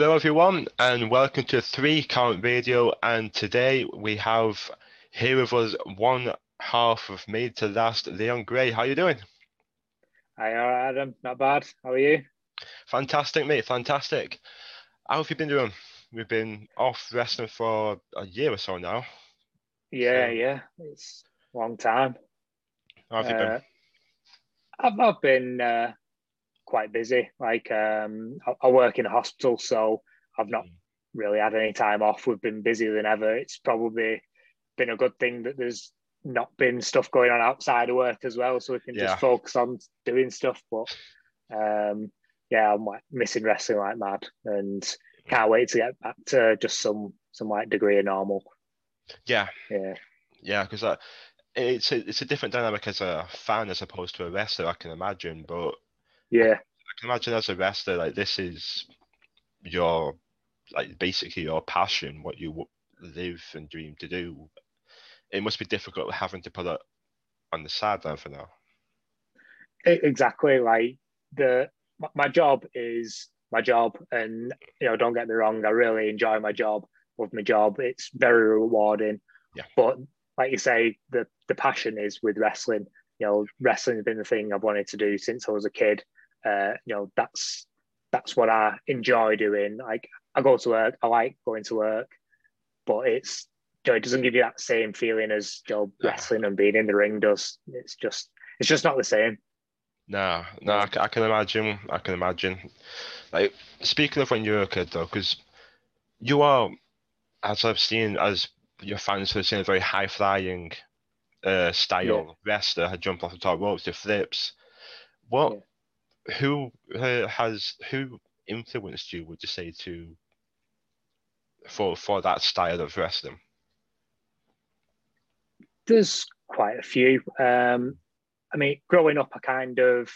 Hello, everyone, and welcome to Three Count Radio. And today we have here with us one half of Made to Last, Leon Grey. How are you doing? Hi, Adam. Not bad. How are you? Fantastic, mate. Fantastic. How have you been doing? We've been off wrestling for a year or so now. Yeah, so, yeah. It's a long time. How have you uh, been? I've, I've been uh, quite busy. Like um, I, I, work in a hospital, so I've not mm. really had any time off. We've been busier than ever. It's probably been a good thing that there's not been stuff going on outside of work as well, so we can yeah. just focus on doing stuff. But um, yeah, I'm like missing wrestling like mad, and can't wait to get back to just some some like degree of normal. Yeah, yeah, yeah, because uh, it's a it's a different dynamic as a fan as opposed to a wrestler. I can imagine, but yeah, I can imagine as a wrestler, like this is your like basically your passion, what you live and dream to do. It must be difficult having to put it on the sideline for now. Exactly, like the my job is my job, and you know, don't get me wrong, I really enjoy my job. Love my job. It's very rewarding. Yeah. But like you say, the the passion is with wrestling. You know, wrestling has been the thing I've wanted to do since I was a kid. Uh, you know, that's that's what I enjoy doing. Like I go to work, I like going to work, but it's you know, it doesn't give you that same feeling as you know, wrestling and being in the ring does. It's just it's just not the same. No, no, I, I can imagine. I can imagine. Like speaking of when you were a kid, though, because you are, as I've seen, as your fans have seen, a very high flying uh, style yeah. wrestler had jumped off the top ropes to flips. What yeah who uh, has who influenced you? Would you say to for for that style of wrestling? There's quite a few. Um, I mean, growing up, I kind of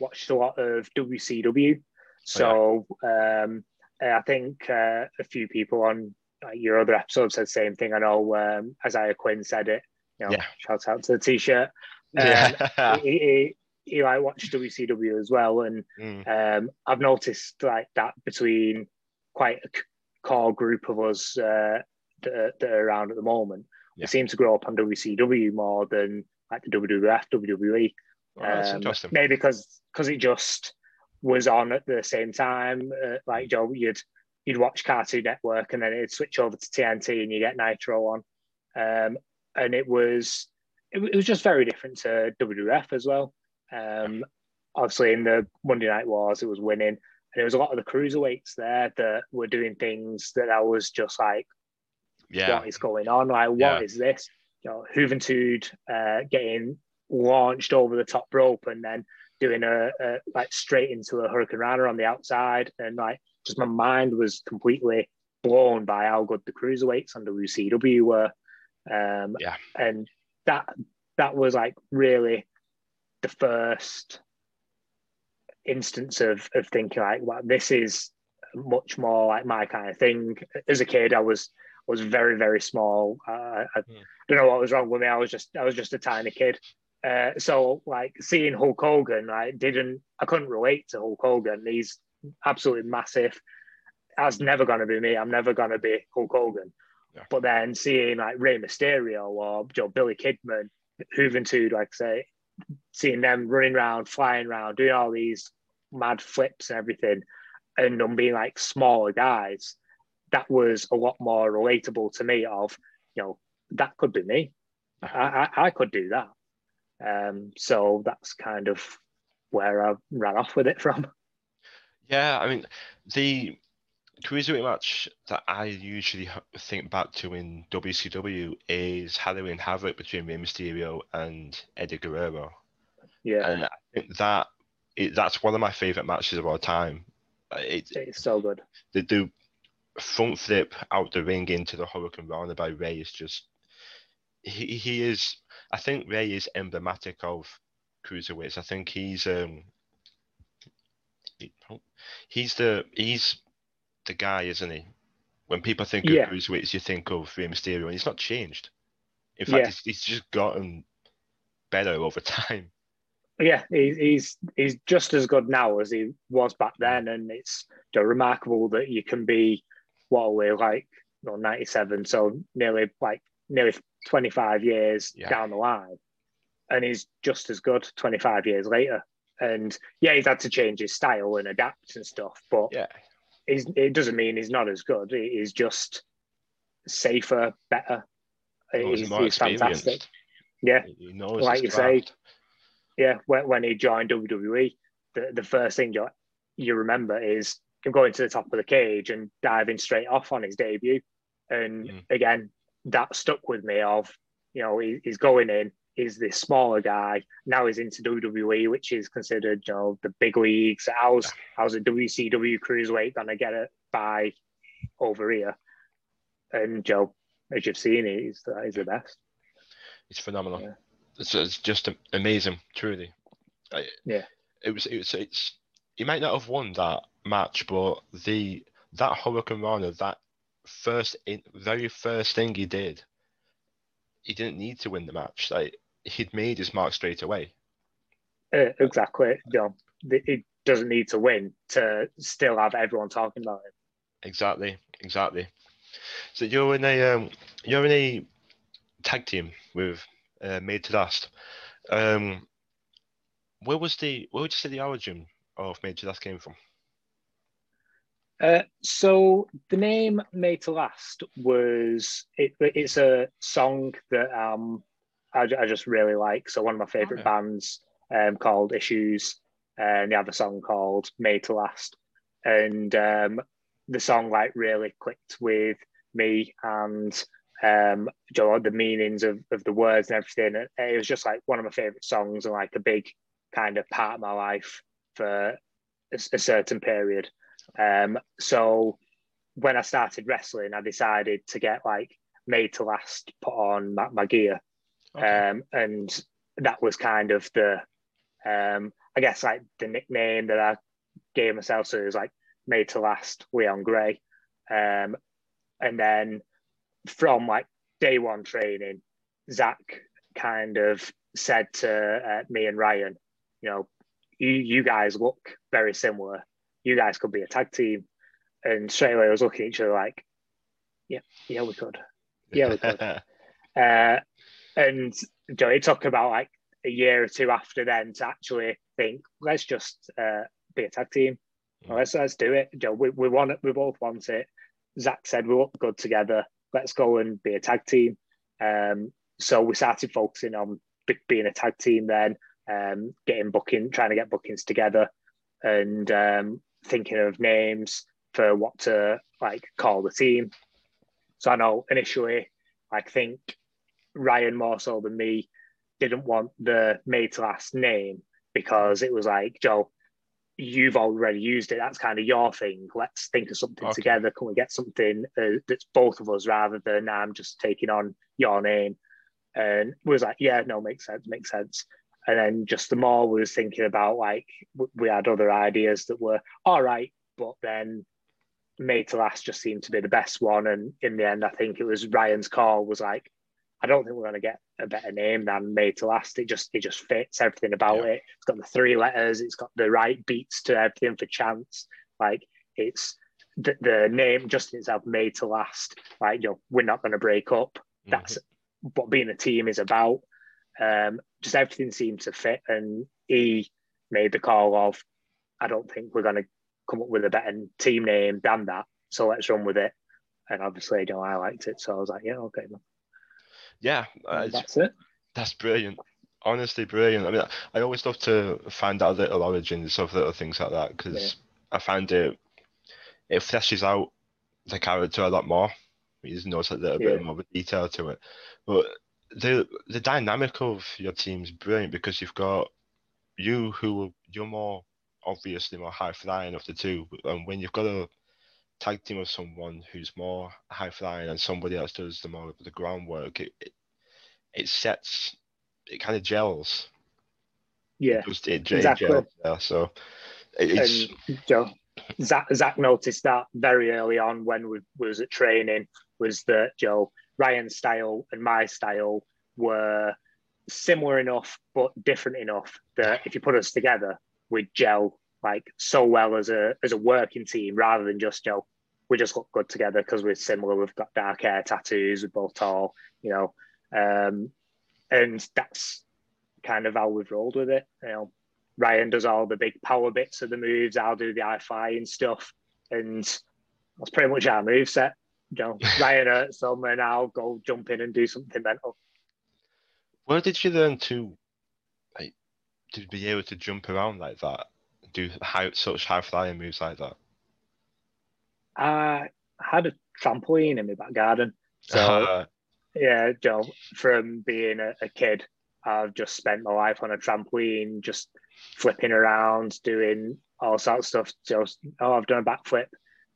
watched a lot of WCW. So oh, yeah. um, I think uh, a few people on your other episodes said the same thing. I know um, Isaiah Quinn said it. You know, yeah. shout out to the t-shirt. Um, yeah. he, you know, I watch WCW as well, and mm. um, I've noticed like that between quite a core group of us uh, that, are, that, are, around at the moment. Yeah. We seem to grow up on WCW more than like the WWF, WWE. Oh, um, maybe because because it just was on at the same time. Uh, like Joe, you'd you'd watch Cartoon Network and then it'd switch over to TNT and you get Nitro on, um, and it was it, it was just very different to WWF as well. Um, obviously, in the Monday Night Wars, it was winning, and there was a lot of the cruiserweights there that were doing things that I was just like, yeah. what is going on? Like, what yeah. is this? You know, Juventud uh, getting launched over the top rope and then doing a, a like straight into a hurricanrana on the outside, and like just my mind was completely blown by how good the cruiserweights on WCW were. Um, yeah, and that that was like really the first instance of of thinking like, well, this is much more like my kind of thing. As a kid, I was was very very small. Uh, I mm. don't know what was wrong with me. I was just I was just a tiny kid. Uh, so like seeing Hulk Hogan, I didn't I couldn't relate to Hulk Hogan. He's absolutely massive. That's never gonna be me. I'm never gonna be Hulk Hogan. Yeah. But then seeing like Rey Mysterio or Joe Billy Kidman, Juventud, like I say, seeing them running around, flying around, doing all these mad flips and everything, and them being like smaller guys, that was a lot more relatable to me. Of you know, that could be me. I, I, I could do that. Um, so that's kind of where I ran off with it from. Yeah, I mean, the cruiserweight match that I usually think back to in WCW is Halloween Havoc between Rey Mysterio and Eddie Guerrero. Yeah, and I think that it, that's one of my favorite matches of all time. It, it's so good. They do front flip out the ring into the hurricanrana by Rey is just he, he is. I think Rey is emblematic of cruiserweights. I think he's um he's the he's the guy, isn't he? When people think yeah. of cruiserweights, you think of Rey Mysterio, and he's not changed. In fact, yeah. he's, he's just gotten better over time. yeah, he's he's he's just as good now as he was back then, and it's you know, remarkable that you can be what are we like, ninety seven, so nearly like nearly twenty five years Yeah. down the line, and he's just as good twenty five years later. And yeah, he's had to change his style and adapt and stuff, but Yeah, he's, it doesn't mean he's not as good. He- He's just safer, better. Well, he's He's, he's fantastic. Yeah, He Like you say, yeah. When, when he joined WWE, the, the first thing you, you remember is him going to the top of the cage and diving straight off on his debut. And Mm. again, that stuck with me. Of you know, he, he's going in. He's this smaller guy. Now he's into WWE, which is considered you know the big leagues. How's how's a WCW cruiserweight gonna get it by over here? And Joe, as you've seen, he's he's the best. It's phenomenal. Yeah. It's, it's just amazing, truly. I, Yeah. It was. It was. It's. He might not have won that match, but the that hurricanrana, that first, in, very first thing he did, he didn't need to win the match. Like he'd made his mark straight away. Uh, exactly. You He doesn't need to win to still have everyone talking about him. Exactly. Exactly. So you're in a um, you're in a tag team with uh, Made to Last. Um, where was the where would you say the origin of Made to Last came from? Uh, so the name "Made to Last" was it, it's a song that um I, I just really like. So one of my favorite bands um called Issues, and they have a song called "Made to Last," and um the song like really clicked with me and um the meanings of, of the words and everything. It was just like one of my favorite songs and like a big kind of part of my life for a, a certain period. Um, so when I started wrestling, I decided to get like made to last put on my, my gear. Okay. Um, and that was kind of the, um, I guess like the nickname that I gave myself. So it was like made to last Leon Grey. Um, and then from like day one training, Zach kind of said to uh, me and Ryan, you know, you, you guys look very similar. You guys could be a tag team. And straight away I was looking at each other like, yeah, yeah, we could. yeah, we could. Uh, and you know, it took about like a year or two after then to actually think, let's just uh, be a tag team. Mm. Let's let's do it. You know, we we want it. We both want it. Zach said we look good together. Let's go and be a tag team. Um, so we started focusing on be- being a tag team then, um, getting booking, trying to get bookings together, and um, thinking of names for what to like call the team. So I know initially, I think Ryan more so than me didn't want the made to last name because it was like Joe, you've already used it. That's kind of your thing. Let's think of something Okay. together. Can we get something uh, that's both of us rather than I'm just taking on your name? And was like, yeah, no, makes sense, makes sense. And then just the more we was thinking about, like we had other ideas that were all right, but then made to last just seemed to be the best one. And in the end, I think it was Ryan's call was like, I don't think we're going to get a better name than made to last. It just it just fits everything about Yeah. it. It's got the three letters. It's got the right beats to everything for chance. Like it's the, the name just in itself made to last. Like you know, we're not going to break up. Mm-hmm. That's what being a team is about. Um, just everything seemed to fit, and he made the call of, I don't think we're going to come up with a better team name than that. So let's run with it. And obviously, you know, I liked it, so I was like, yeah, okay, man. yeah, uh, that's it. that's brilliant. Honestly, brilliant. I mean, I- always love to find out little origins of little things like that because I find it it fleshes out the character a lot more. You just notice a little bit more of a detail to it. But the the dynamic of your team's brilliant because you've got you who you're more obviously more high flying of the two, and when you've got a tag team of someone who's more high flying and somebody else does the more of the groundwork, it it, it sets it kind of gels. Yeah. It it, exactly. gels there. So it- it's and Joe, Zach, Zach noticed that very early on when we was at training was that Joe Ryan's style and my style were similar enough but different enough that if you put us together, we'd gel like so well as a as a working team rather than just you know we just look good together because we're similar. We've got dark hair, tattoos, we're both tall, you know, um, and that's kind of how we've rolled with it. You know, Ryan does all the big power bits of the moves. I'll do the high and stuff, and that's pretty much our move set. You know, Ryan hurts some, and I'll go jump in and do something mental. Where did you learn to, like, to be able to jump around like that, do high, such high flying moves like that? I had a trampoline in my back garden, so uh, yeah, Joe. From being a, a kid, I've just spent my life on a trampoline, just flipping around, doing all sorts of stuff. Just oh, I've done a backflip.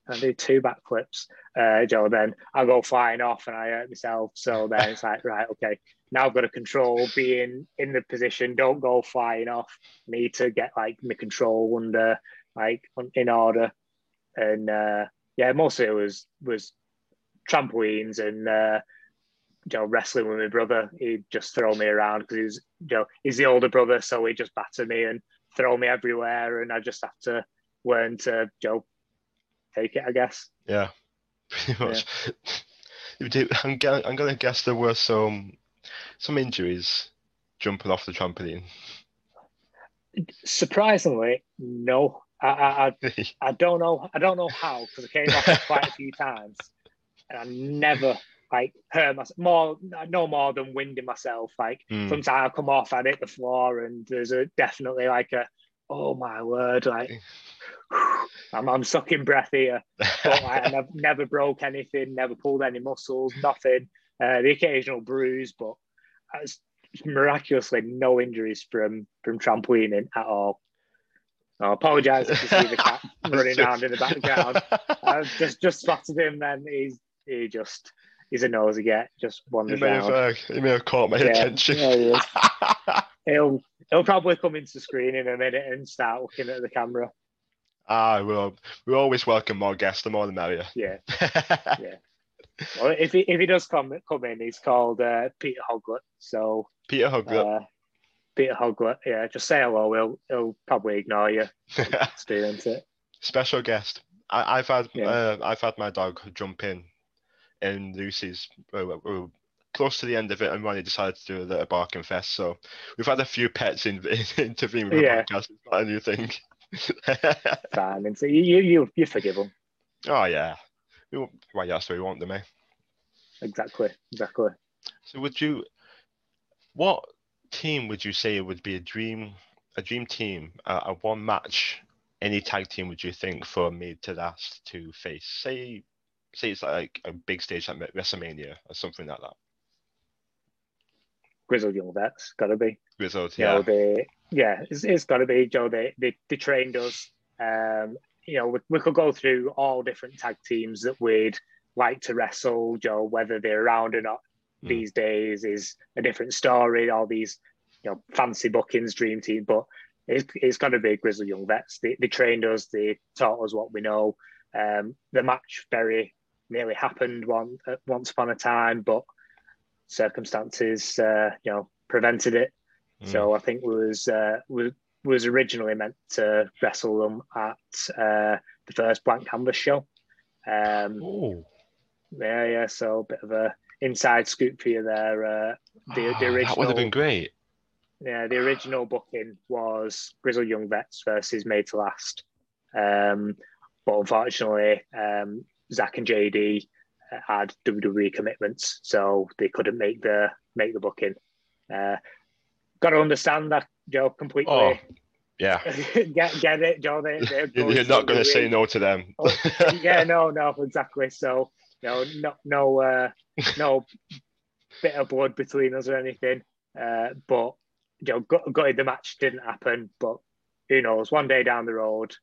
I do two backflips, uh, Joe. Then I go flying off and I hurt myself. So then it's like, right, okay, now I've got to control being in the position. Don't go flying off. Need to get like my control under, like in order. And uh, yeah, mostly it was was trampolines and uh, you know, wrestling with my brother. He'd just throw me around because he's, you know, he's the older brother, so he'd just batter me and throw me everywhere, and I just have to learn to, know, take it, I guess. Yeah, pretty much. Yeah. I'm, I'm gonna guess there were some some injuries jumping off the trampoline. Surprisingly, no. I, I, I, I don't know. I don't know how because I came off quite a few times, and I never like hurt myself more, no more than winding myself. Like mm. sometimes I come off, I hit the floor, and there's a definitely like a, oh my word, like I'm, I'm sucking breath here. But like, I never, never broke anything, never pulled any muscles, nothing. Uh, the occasional bruise, but miraculously no injuries from from trampolining at all. I apologise if you see the cat running around in the background. I've just just spotted him, and he's he just he's a nosy get, just wanders he may around. Have, uh, he may have caught my yeah, attention. He'll he'll probably come into screen in a minute and start looking at the camera. Ah, well, we always welcome more guests. The more the merrier. Yeah, yeah. Well, if he if he does come come in, he's called uh, Peter Hoglet. So Peter Hoglet. Uh, Peter Hoglet. Yeah, just say hello. He'll he'll probably ignore you. Experience it. Special guest. I, have had yeah. uh, I've had my dog jump in in Lucy's. Close to the end of it, and he decided to do a little barking fest. So we've had a few pets in, in intervene with yeah. the podcast. It's not a new thing. Fine, and so you you you forgive them. Oh yeah, we, well, that's what we want them, eh? Exactly, exactly. So would you, what team would you say would be a dream, a dream team, uh, a one match, any tag team would you think for Made to Last to face? Say, say it's like a big stage like WrestleMania or something like that. Grizzled Young Vets, gotta be. Grizzled, yeah. You know, they, yeah, it's, it's gotta be. Joe, they, they, they trained us. Um, you know, we, we could go through all different tag teams that we'd like to wrestle. Joe, whether they're around or not mm. these days is a different story. All these, you know, fancy bookings, dream team, but it's, it's got to be Grizzled Young Vets. They, they trained us, they taught us what we know. Um, the match very nearly happened one uh, once upon a time, but circumstances, uh, you know, prevented it. Mm. So I think was uh, was was originally meant to wrestle them at uh, the first Blank Canvas show. Um, oh. Yeah, yeah. So a bit of a inside scoop for you there. Uh, the, oh, the original that would have been great. Yeah, the original booking was Grizzled Young Vets versus Made to Last. Um, but unfortunately, um, Zach and JD had WWE commitments, so they couldn't make the make the booking. Uh, got to understand that, Joe, completely. Oh, yeah. get get it, Joe. They, You're not going to say no to them. oh, yeah, no, no, exactly. So, no, no, no, uh, no bit of blood between us or anything. Uh, but you know, got, got the match didn't happen. But who knows? One day down the road,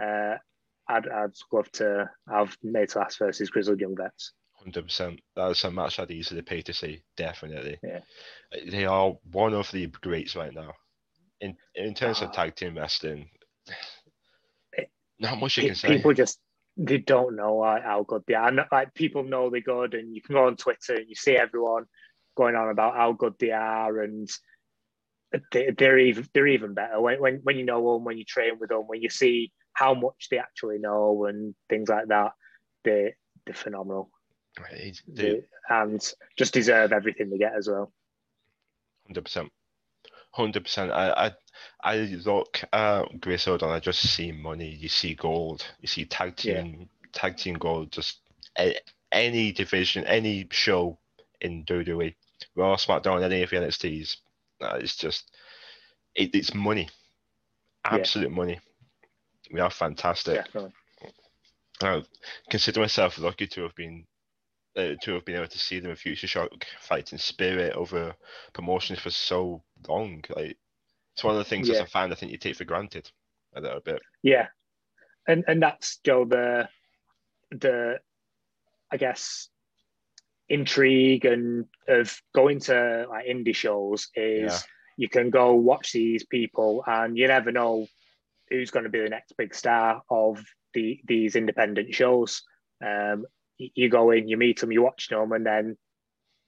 uh, I'd I'd love to have to Last versus Grizzled Young Vets. Hundred percent. That's a match I'd easily pay to see. Definitely. Yeah. They are one of the greats right now. In in terms uh, of ah. tag team wrestling, it, not much you it, can say. People just they don't know how good they are. Like people know they're good, and you can go on Twitter and you see everyone going on about how good they are, and they, they're even they're even better when, when when you know them, when you train with them, when you see how much they actually know and things like that. They they're phenomenal. They, and just deserve everything they get as well. Hundred percent, hundred percent. I, I, I look at Grace O'Donnell. I just see money. You see gold. You see tag Yeah. team, tag team gold. Just any division, any show in WWE, Raw, SmackDown, any of the NXTs. Uh, it's just, it, it's money, Yeah. absolute money. We are fantastic. Definitely. I consider myself lucky to have been uh, to have been able to see them in Future Shock fighting Spirit over promotions for so long. Like it's one of the things as Yeah. a fan I think you take for granted a little bit. Yeah, and and that's Joe the the I guess intrigue and of going to like indie shows is Yeah. you can go watch these people and you never know who's going to be the next big star of the these independent shows. Um, you go in, you meet them, you watch them, and then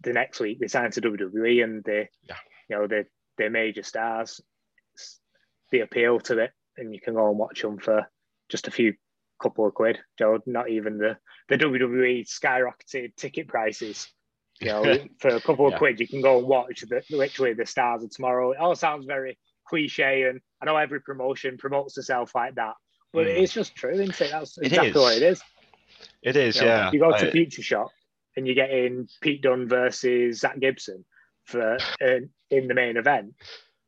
the next week they sign to WWE and they, Yeah. you know, they they're major stars. It's the appeal to it, and you can go and watch them for just a few couple of quid. Not even the the WWE skyrocketed ticket prices. You know, for a couple of Yeah. quid, you can go and watch the literally the stars of tomorrow. It all sounds very cliche, and I know every promotion promotes itself like that, but Mm. it's just true, isn't it? That's exactly is. what it is. It is, You know, yeah. You go to I- Future Shock and you get in Pete Dunne versus Zach Gibson for uh, in the main event.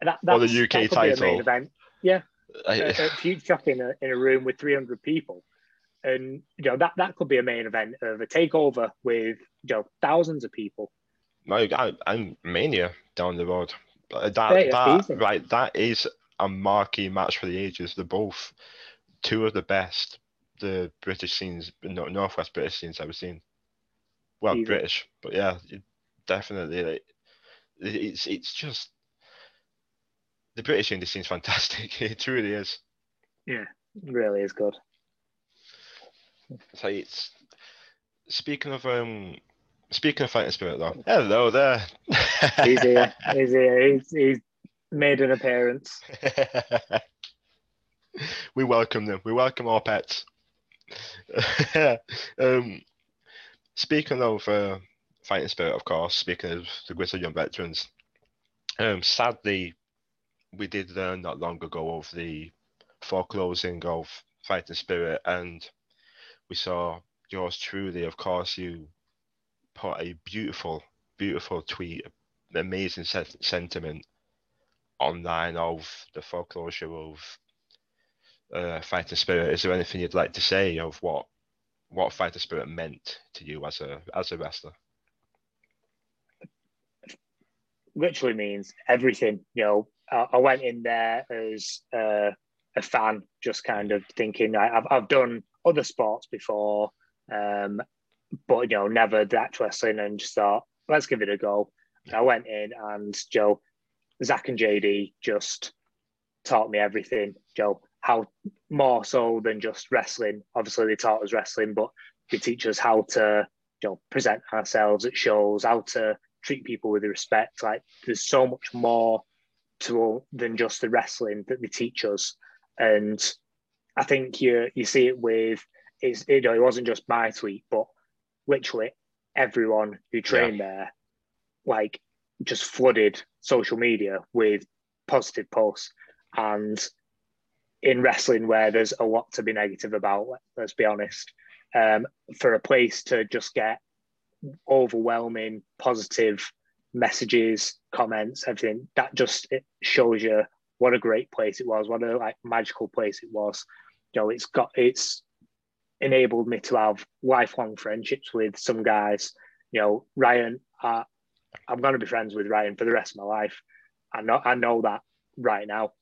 And that, Or the UK could main title. event I- at, at Future Shock in a, in a room with 300 people. And you know that that could be a main event of a takeover with you know thousands of people. Like I, I'm Mania down the road. Uh, That, Yeah, yeah, that right, that is a marquee match for the ages. They're both two of the best the British scenes, no, Northwest British scenes I've seen. Well, Easy. British, but yeah, definitely. Like, it's it's just the British indie scene's fantastic. It truly is. It really is good. So it's speaking of um speaking of fighting spirit though. Hello there. He's here. He's here. He's, he's made an appearance. we welcome them. We welcome our pets. um, speaking of uh, fighting spirit, of course. Speaking of the Grizzled Young Veterans, um, sadly, we did learn not long ago of the foreclosing of fighting spirit, and we saw yours truly. Of course, you put a beautiful, beautiful tweet, amazing se- sentiment online of the foreclosure of uh, Fighting Spirit. Is there anything you'd like to say of what what Fighting Spirit meant to you as a as a wrestler? literally means everything. You know, I, I went in there as uh, a fan, just kind of thinking like, I've I've done other sports before, um, but you know, never that wrestling, and just thought let's give it a go. I went in, and Joe, Zach, and JD just taught me everything. Joe, how more so than just wrestling. Obviously, they taught us wrestling, but they teach us how to you know present ourselves at shows, how to treat people with respect. Like there's so much more to all than just the wrestling that they teach us. And I think you you see it with it's you know it wasn't just my tweet, but literally everyone who trained there, like just flooded social media with positive posts. And in wrestling, where there's a lot to be negative about, let's be honest, um, for a place to just get overwhelming positive messages, comments, everything. That just it shows you what a great place it was, what a like magical place it was. You know, it's got it's enabled me to have lifelong friendships with some guys. You know, Ryan, uh, I'm going to be friends with Ryan for the rest of my life. I know I know that right now,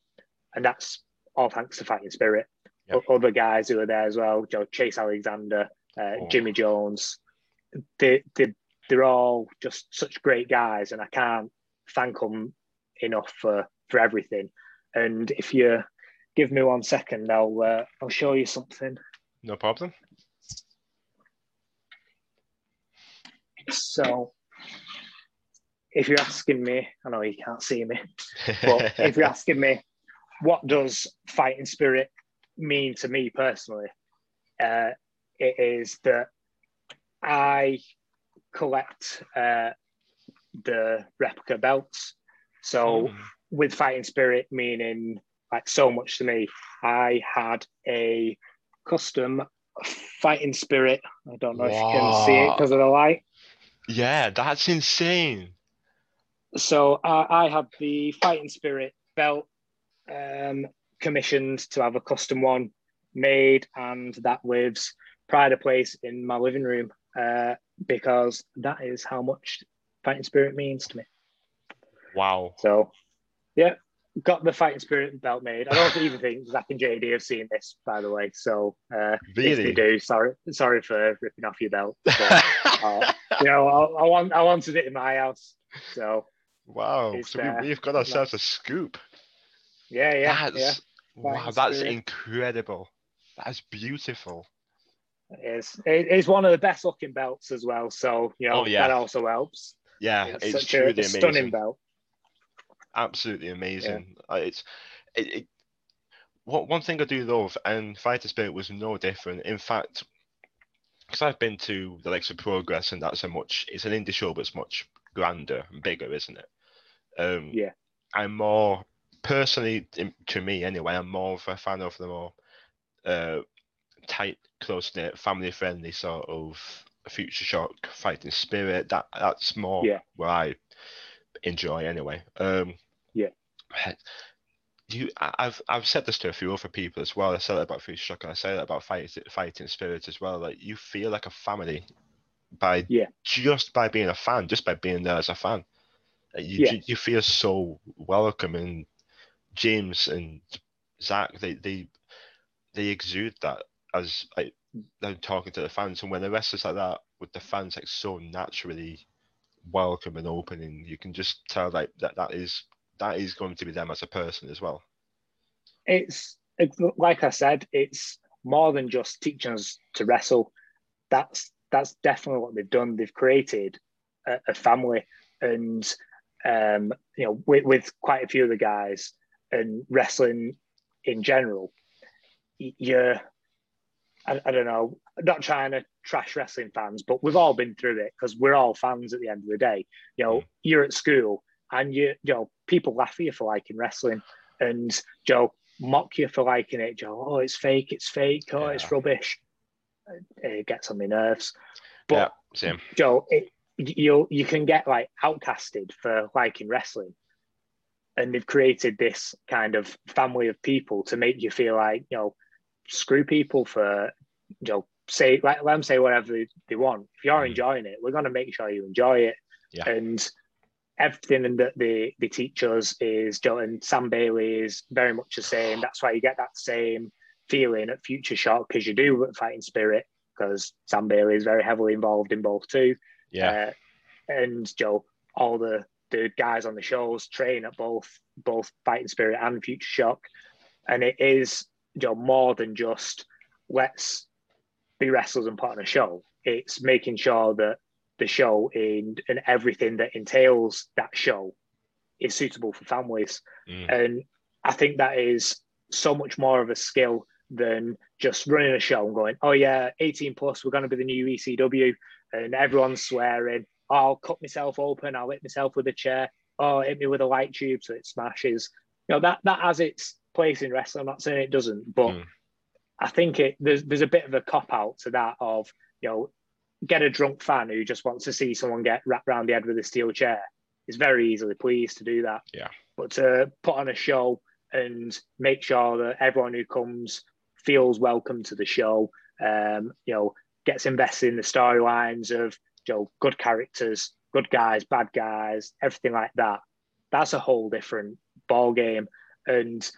and that's all thanks to Fighting Spirit. Yep. Other guys who are there as well, Joe Chase Alexander, uh, Oh. Jimmy Jones, they, they they're all just such great guys, and I can't thank them enough for for everything. And if you give me one second, I'll uh, I'll show you something. No problem. So, if you're asking me, I know you can't see me. But if you're asking me, what does fighting spirit mean to me personally? Uh, it is that I collect uh, the replica belts. So Mm. with fighting spirit meaning like so much to me, I had a custom fighting spirit. I don't know if you can see it because of the light. Yeah, that's insane. So I I have the fighting spirit belt um, commissioned to have a custom one made, and that lives pride of place in my living room uh, because that is how much fighting spirit means to me. Wow. So, yeah, got the fighting spirit belt made. I don't even think Zach and JD have seen this, by the way. So, uh, if they Really? do, sorry, sorry for ripping off your belt. But, uh, you know, I, I want, I wanted it in my house. So, wow. So uh, we, we've got ourselves a scoop. Yeah, yeah, that's yeah. wow, that's spirit. incredible. That's beautiful. It is. It is one of the best looking belts as well. So, you know, Oh, yeah. that also helps. Yeah, It's, it's, such a, truly a stunning amazing. belt. Absolutely amazing. Uh, It's it, it what one thing I do love, and Fighting Spirit was no different. In fact, because I've been to the likes of Progress, and that's a much it's an indie show, but it's much grander and bigger, isn't it? Um, Yeah. I'm more personally, to me anyway, I'm more of a fan of the more uh, tight, close knit, family friendly sort of Future Shock fighting spirit. That that's more Yeah. where I enjoy anyway. Um, Yeah. You, I've I've said this to a few other people as well. I said it about Future Shock, and I said that about fighting fighting spirit as well. Like you feel like a family by Yeah. just by being a fan, just by being there as a fan. You Yeah. you feel so welcome, and James and Zach they they they exude that as like they're talking to the fans, and when the rest is like that with the fans like so naturally welcome and open, and you can just tell like that that is that is going to be them as a person as well. It's, it's like I said, it's more than just teaching us to wrestle. That's that's definitely what they've done. They've created a, a family, and um, you know, with, with quite a few of the guys and wrestling in general, you're. I, I don't know. Not trying to trash wrestling fans, but we've all been through it because we're all fans at the end of the day. You know, Mm. you're at school and you, you know, people laugh at you for liking wrestling, and Joe mock you for liking it. Joe, oh, it's fake, it's fake, oh, Yeah. it's rubbish. It gets on my nerves. But yeah, same. Joe, you you can get like outcasted for liking wrestling, and they've created this kind of family of people to make you feel like you know, screw people for you know say let, let them say whatever they, they want. If you're Mm. enjoying it, we're going to make sure you enjoy it. Yeah. And everything that they they teach us is Joe and Sam Bailey is very much the same. That's why you get that same feeling at Future Shock because you do with Fighting Spirit because Sam Bailey is very heavily involved in both too. Yeah, Uh, and Joe, all the the guys on the shows train at both both Fighting Spirit and Future Shock, and it is Joe more than just let's be wrestlers and put on a show. It's making sure that the show in and everything that entails that show is suitable for families. Mm. And I think that is so much more of a skill than just running a show and going, oh yeah, 18 plus, we're going to be the new ECW, and everyone's swearing. Oh, I'll cut myself open. I'll hit myself with a chair. Oh, hit me with a light tube so it smashes. You know that that has its place in wrestling. I'm not saying it doesn't, but Mm. I think it there's there's a bit of a cop out to that of you know get a drunk fan who just wants to see someone get wrapped around the head with a steel chair is very easily pleased to do that. Yeah. But to put on a show and make sure that everyone who comes feels welcome to the show, um, you know, gets invested in the storylines of you know good characters, good guys, bad guys, everything like that. That's a whole different ball game, and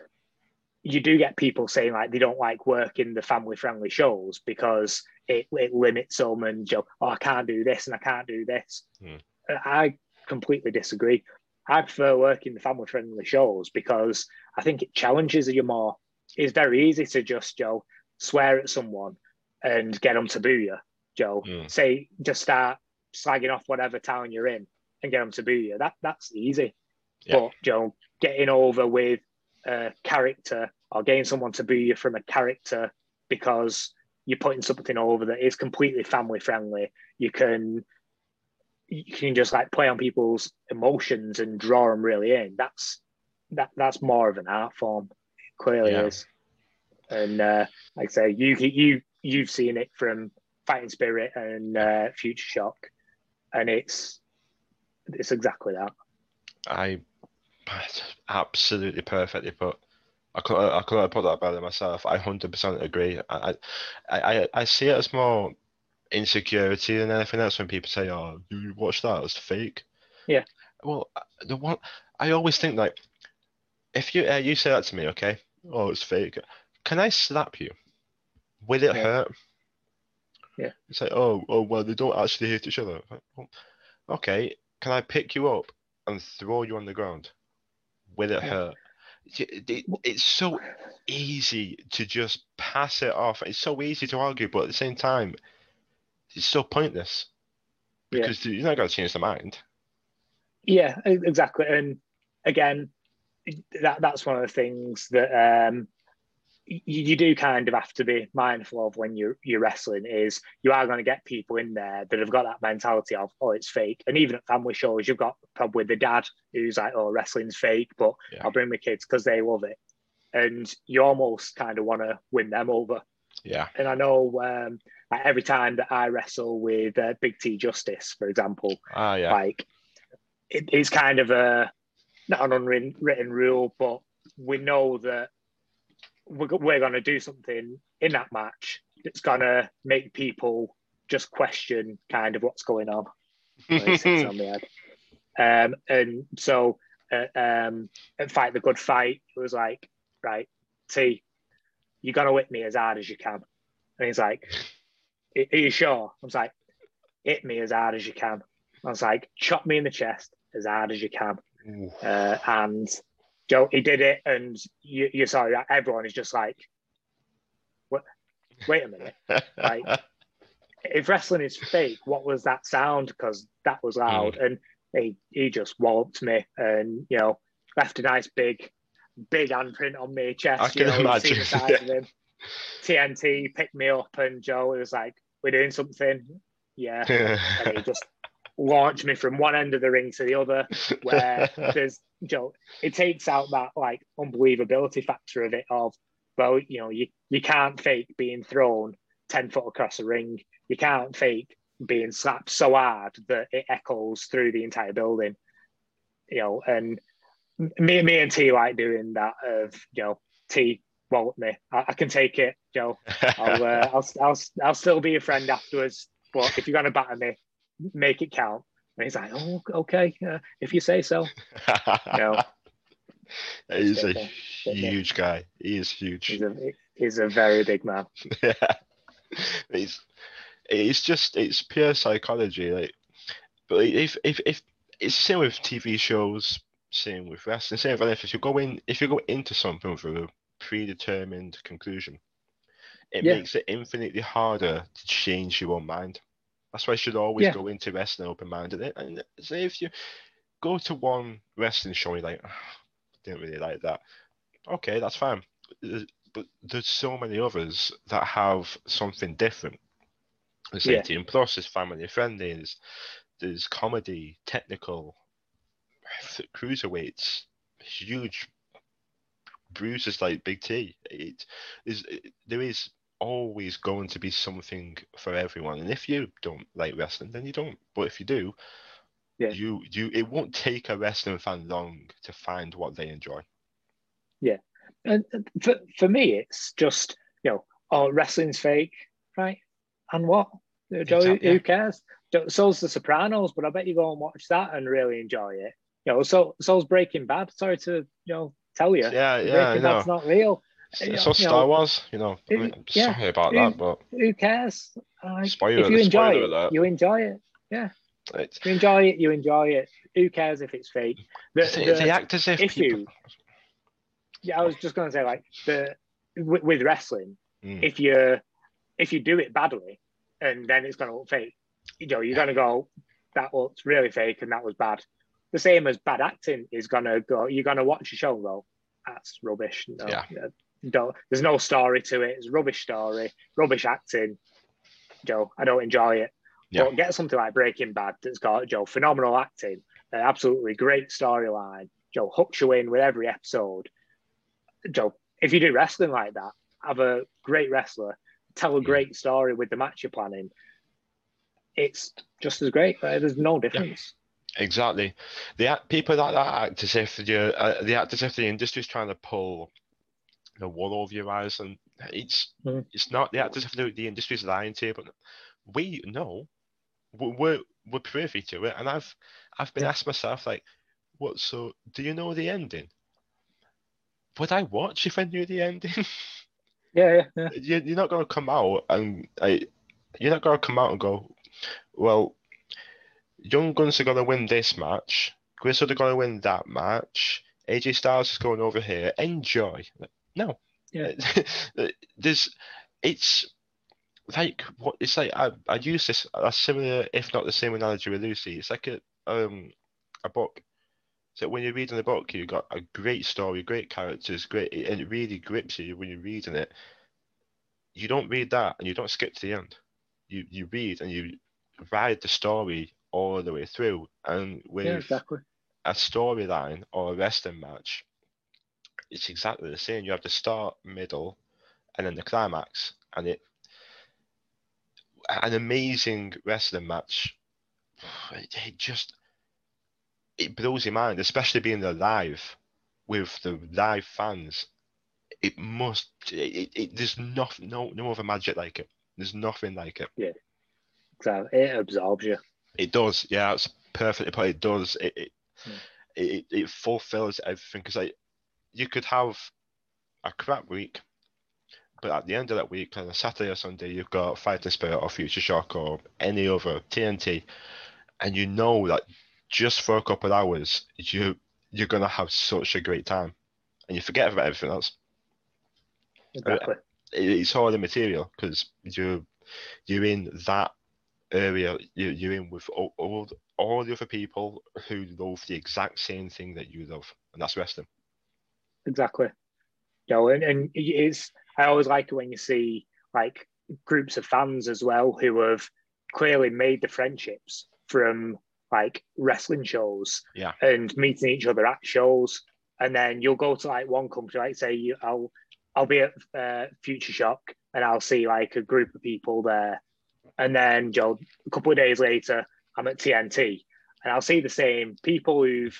you do get people saying like they don't like working the family friendly shows because it, it limits them and you know, oh I can't do this and I can't do this. Hmm. I completely disagree. I prefer working the family friendly shows because I think it challenges you more. It's very easy to just Joe swear at someone and get them to boo you. Joe, Mm. say just start slagging off whatever town you're in and get them to boo you. That that's easy. Yeah. But Joe, getting over with a character or getting someone to boo you from a character because you're putting something over that is completely family friendly. You can you can just like play on people's emotions and draw them really in. That's that that's more of an art form. It clearly Yeah. is. And uh, like I say, you you you've seen it from Fighting Spirit and uh, Future Shock, and it's it's exactly that. I absolutely perfectly put. I couldn't, I couldn't have put that better myself. I hundred percent agree. I, I, I, I see it as more insecurity than anything else when people say, "Oh, you watch that? It's fake." Yeah. Well, the one I always think like, if you uh, you say that to me, okay, oh, it's fake. Can I slap you? Will it Yeah. hurt? Yeah. It's like, oh, oh, well, they don't actually hate each other. Like, well, Okay, can I pick you up and throw you on the ground? Will it Yeah. hurt? It- it- It's so easy to just pass it off. It's so easy to argue, but at the same time, it's so pointless Yeah. because you're not going to change the mind. Yeah, exactly. And again, that that's one of the things that um, you, do kind of have to be mindful of when you're you're wrestling. Is you are going to get people in there that have got that mentality of oh it's fake. And even at family shows, you've got probably the dad who's like oh wrestling's fake, but Yeah. I'll bring my kids because they love it. And you almost kind of want to win them over. Yeah. And I know um, like every time that I wrestle with uh, Big T Justice, for example, Ah, yeah. like it is kind of a not an unwritten rule, but we know that we're, we're going to do something in that match that's going to make people just question kind of what's going on when it sits on. Um, and so uh, um, Fight the Good Fight, it was like, right, T, you're going to whip me as hard as you can. And he's like, "Are- Are you sure? I was like, Hit me as hard as you can. I was like, Chop me in the chest as hard as you can. Uh, and Joe, he did it, and you, you saw that everyone is just like, what? Wait a minute. Like, if wrestling is fake, what was that sound? Because that was loud, mm. and he he just walloped me, and you know, left a nice big, big handprint on my chest. I can you see imagine, the size of him. TNT picked me up, and Joe was like, "We're doing something." Yeah, and he just launched me from one end of the ring to the other where there's you know it takes out that like unbelievability factor of it of well you know you, you can't fake being thrown 10 foot across a ring. You can't fake being slapped so hard that it echoes through the entire building. You know and me, me and T like doing that of you know T won't me. I, I can take it Joe I'll, uh, I'll I'll I'll still be a friend afterwards but if you're gonna batter me make it count and he's like oh okay uh, if you say so No. He's a there, huge guy. He is huge. he's a he's a very big man yeah. It's it's just it's pure psychology. Like but if if if it's the same with TV shows, same with wrestling, same with anything. If you go in if you go into something with a predetermined conclusion, it Yeah. makes it infinitely harder to change your own mind. That's why you should always Yeah. go into wrestling open minded. And say if you go to one wrestling show and you're like, "Ah, didn't really like that. Okay, that's fine. But there's so many others that have something different. There's Yeah. 18 plus, there's family friendly, there's, there's comedy, technical, cruiserweights, huge bruises like Big T. It is it, there is always going to be something for everyone. And if you don't like wrestling, then you don't. But if you do, Yeah. you you it won't take a wrestling fan long to find what they enjoy. Yeah, and uh, for, for me it's just you know oh wrestling's fake right and what who- Exactly. who cares so's the sopranos but i bet you go and watch that and really enjoy it you know so so's breaking bad sorry to you know tell you Yeah, yeah, breaking know. bad's not real You so Star know, Wars, you know, I it- mean, I'm yeah, sorry about it- that, but who cares Like, Spoiler- if you enjoy it alert. you enjoy it it's, if you enjoy it you enjoy it who cares if it's fake the, they, the- they act as if if people. you- yeah i was just going to say like the with, with wrestling Mm, if you if you do it badly and then it's going to look fake you know you're going to go that looks really fake and that was bad the same as bad acting is gonna go. You're gonna watch a show and go, that's rubbish. No, Yeah. Don't, there's no story to it. It's a rubbish story, rubbish acting. Joe, I don't enjoy it. Yeah. But get something like Breaking Bad that's got Joe phenomenal acting, an absolutely great storyline. Joe hooks you in with every episode. Joe, if you do wrestling like that, have a great wrestler, tell a great story with the match you're planning. It's just as great. There's no difference. Exactly. The people like that act as if you uh, they act as if the industry's trying to pull the wool over your eyes, and it's Mhm. it's not. the actors have if the, the industry's lying to you, but we know we- we're we're privy to it, and I've I've been Yeah. asked myself like, what? So do you know the ending? Would I watch if I knew the ending? Yeah, yeah, yeah. you, you're not going to come out and I, you're not going to come out and go, well, Young Guns are going to win this match. Grizzled are going to win that match. AJ Styles is going over here. Enjoy. No. Yeah. There's, it's like what it's like. I, I use this a similar, if not the same analogy with Lucy. It's like a um a book. So when you're reading a book, you've got a great story, great characters, great, and it really grips you when you're reading it. You don't read that and you don't skip to the end. You you read and you ride the story all the way through. And with yeah, exactly. a storyline or a wrestling match, it's exactly the same. You have the start, middle, and then the climax, and it an amazing wrestling match. It, it just it blows your mind, especially being there live with the live fans. It must. It, it, there's nothing, no no other magic like it. There's nothing like it. So it absorbs you. It does, yeah, it's perfectly put. It does. It it, Hmm. it, it fulfills everything because like you could have a crap week, but at the end of that week, on a Saturday or Sunday, you've got Fighting Spirit or Future Shock or any other TNT, and you know that just for a couple of hours, you you're gonna have such a great time, and you forget about everything else. Exactly. It's all the material because you you're in that area. You you're in with all, all all the other people who love the exact same thing that you love, and that's wrestling. Exactly. You know, and, and it's I always like it when you see like groups of fans as well who have clearly made the friendships from like wrestling shows Yeah. and meeting each other at shows. And then you'll go to like one company, like say you I'll I'll be at uh, Future Shock and I'll see like a group of people there. And then you know, a couple of days later, I'm at TNT and I'll see the same people who've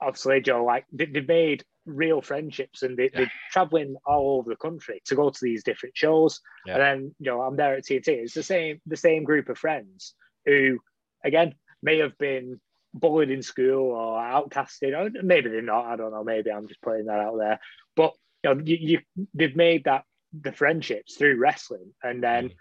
obviously Joe like they, they've made real friendships and they, Yeah. they're traveling all over the country to go to these different shows. Yeah. And then you know I'm there at TNT. It's the same the same group of friends who again may have been bullied in school or outcasted or maybe they're not. I don't know. Maybe I'm just putting that out there. But you know you, you they've made that the friendships through wrestling and then Mm.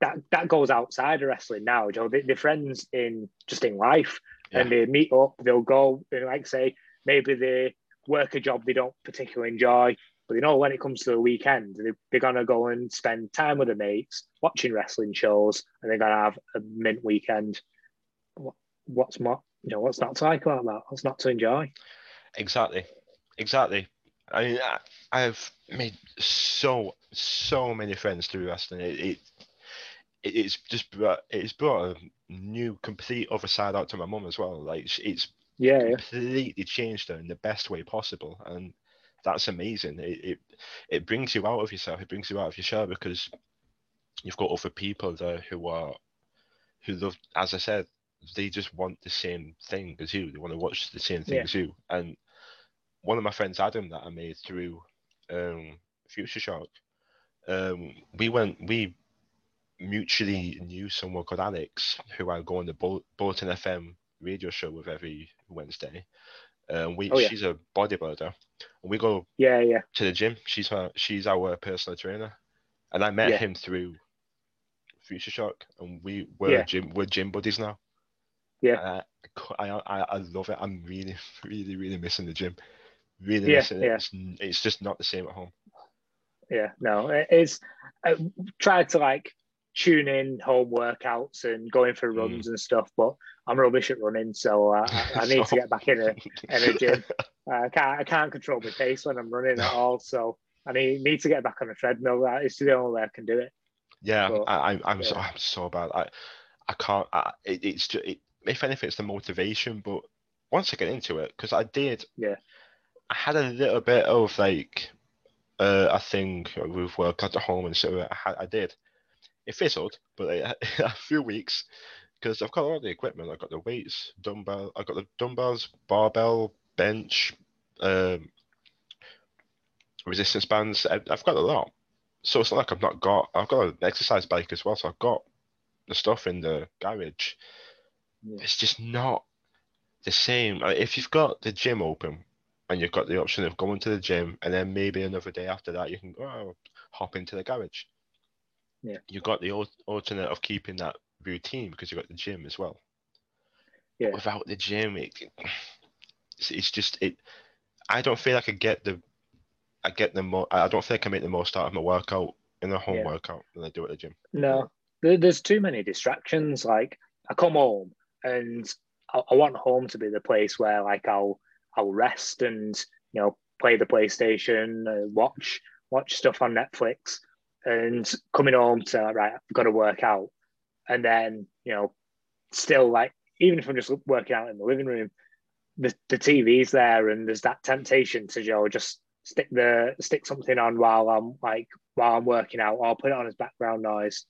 that that goes outside of wrestling now. Joe, they, they're friends in just in life and they meet up. They'll go and like say maybe they work a job they don't particularly enjoy, but they know when it comes to the weekend, they, they're gonna go and spend time with their mates watching wrestling shows, and they're gonna have a mint weekend. What's more, you know, what's not to like about that? What's not to enjoy? Exactly, exactly. I mean, I, I've made so so many friends through wrestling. It, it it- it's just brought it's brought a new complete other side out to my mum as well. Like it's Yeah, yeah, completely changed her in the best way possible, and that's amazing. It, it it brings you out of yourself. It brings you out of your shell because you've got other people there who are who love. As I said, they just want the same thing as you. They want to watch the same thing Yeah. as you. And one of my friends, Adam, that I made through um, Future Shock, um, we went we mutually knew someone called Alex, who I go on the Bull- Bolton FM radio show with every Wednesday. Um, we Oh, yeah. she's a bodybuilder. And we go yeah, yeah. to the gym. She's her she's our personal trainer, and I met Yeah. him through Future Shock, and we we're Yeah. gym we're gym buddies now. Yeah. I, I I I love it. I'm really really really missing the gym. Really missing it. It's, it's just not the same at home. Yeah, no, it's I tried to like tuning home workouts and going for Hmm. runs and stuff. But I'm rubbish at running, so I, I need to get back in a in a gym. Uh, I can't I can't control my pace when I'm running at all. So I need need to get back on a treadmill. That is the only way I can do it. Yeah, But, I, I'm I'm so. I'm so bad. I I can't. I, it, it's just it, if anything, it's the motivation. But once I get into it, because I did, Yeah. I had a little bit of like uh, a thing with workout at home, and so I, had, I did. It fizzled, but a few weeks because I've got all the equipment. I've got the weights, dumbbell. I've got the dumbbells, barbell, bench, um, resistance bands. I've got a lot. So it's not like I've not got. I've got an exercise bike as well, so I've got the stuff in the garage. Yeah. It's just not the same. Like, If you've got the gym open and you've got the option of going to the gym, and then maybe another day after that you can go oh, hop into the garage. Yeah. You've got the alternate of keeping that routine because you've got the gym as well. Yeah. Without the gym, it, it's, it's just it. I don't feel like I get the, I get the more. I don't feel like I make the most out of my workout in the home Yeah. workout than I do at the gym. No, there's too many distractions. Like I come home and I, I want home to be the place where like I'll I'll rest and you know play the PlayStation, uh, watch watch stuff on Netflix, and coming home to like, right, I've got to work out, and then you know still like even if I'm just working out in the living room, the the TV's there and there's that temptation to you know just stick the stick something on while I'm like while I'm working out, or I'll put it on as background noise.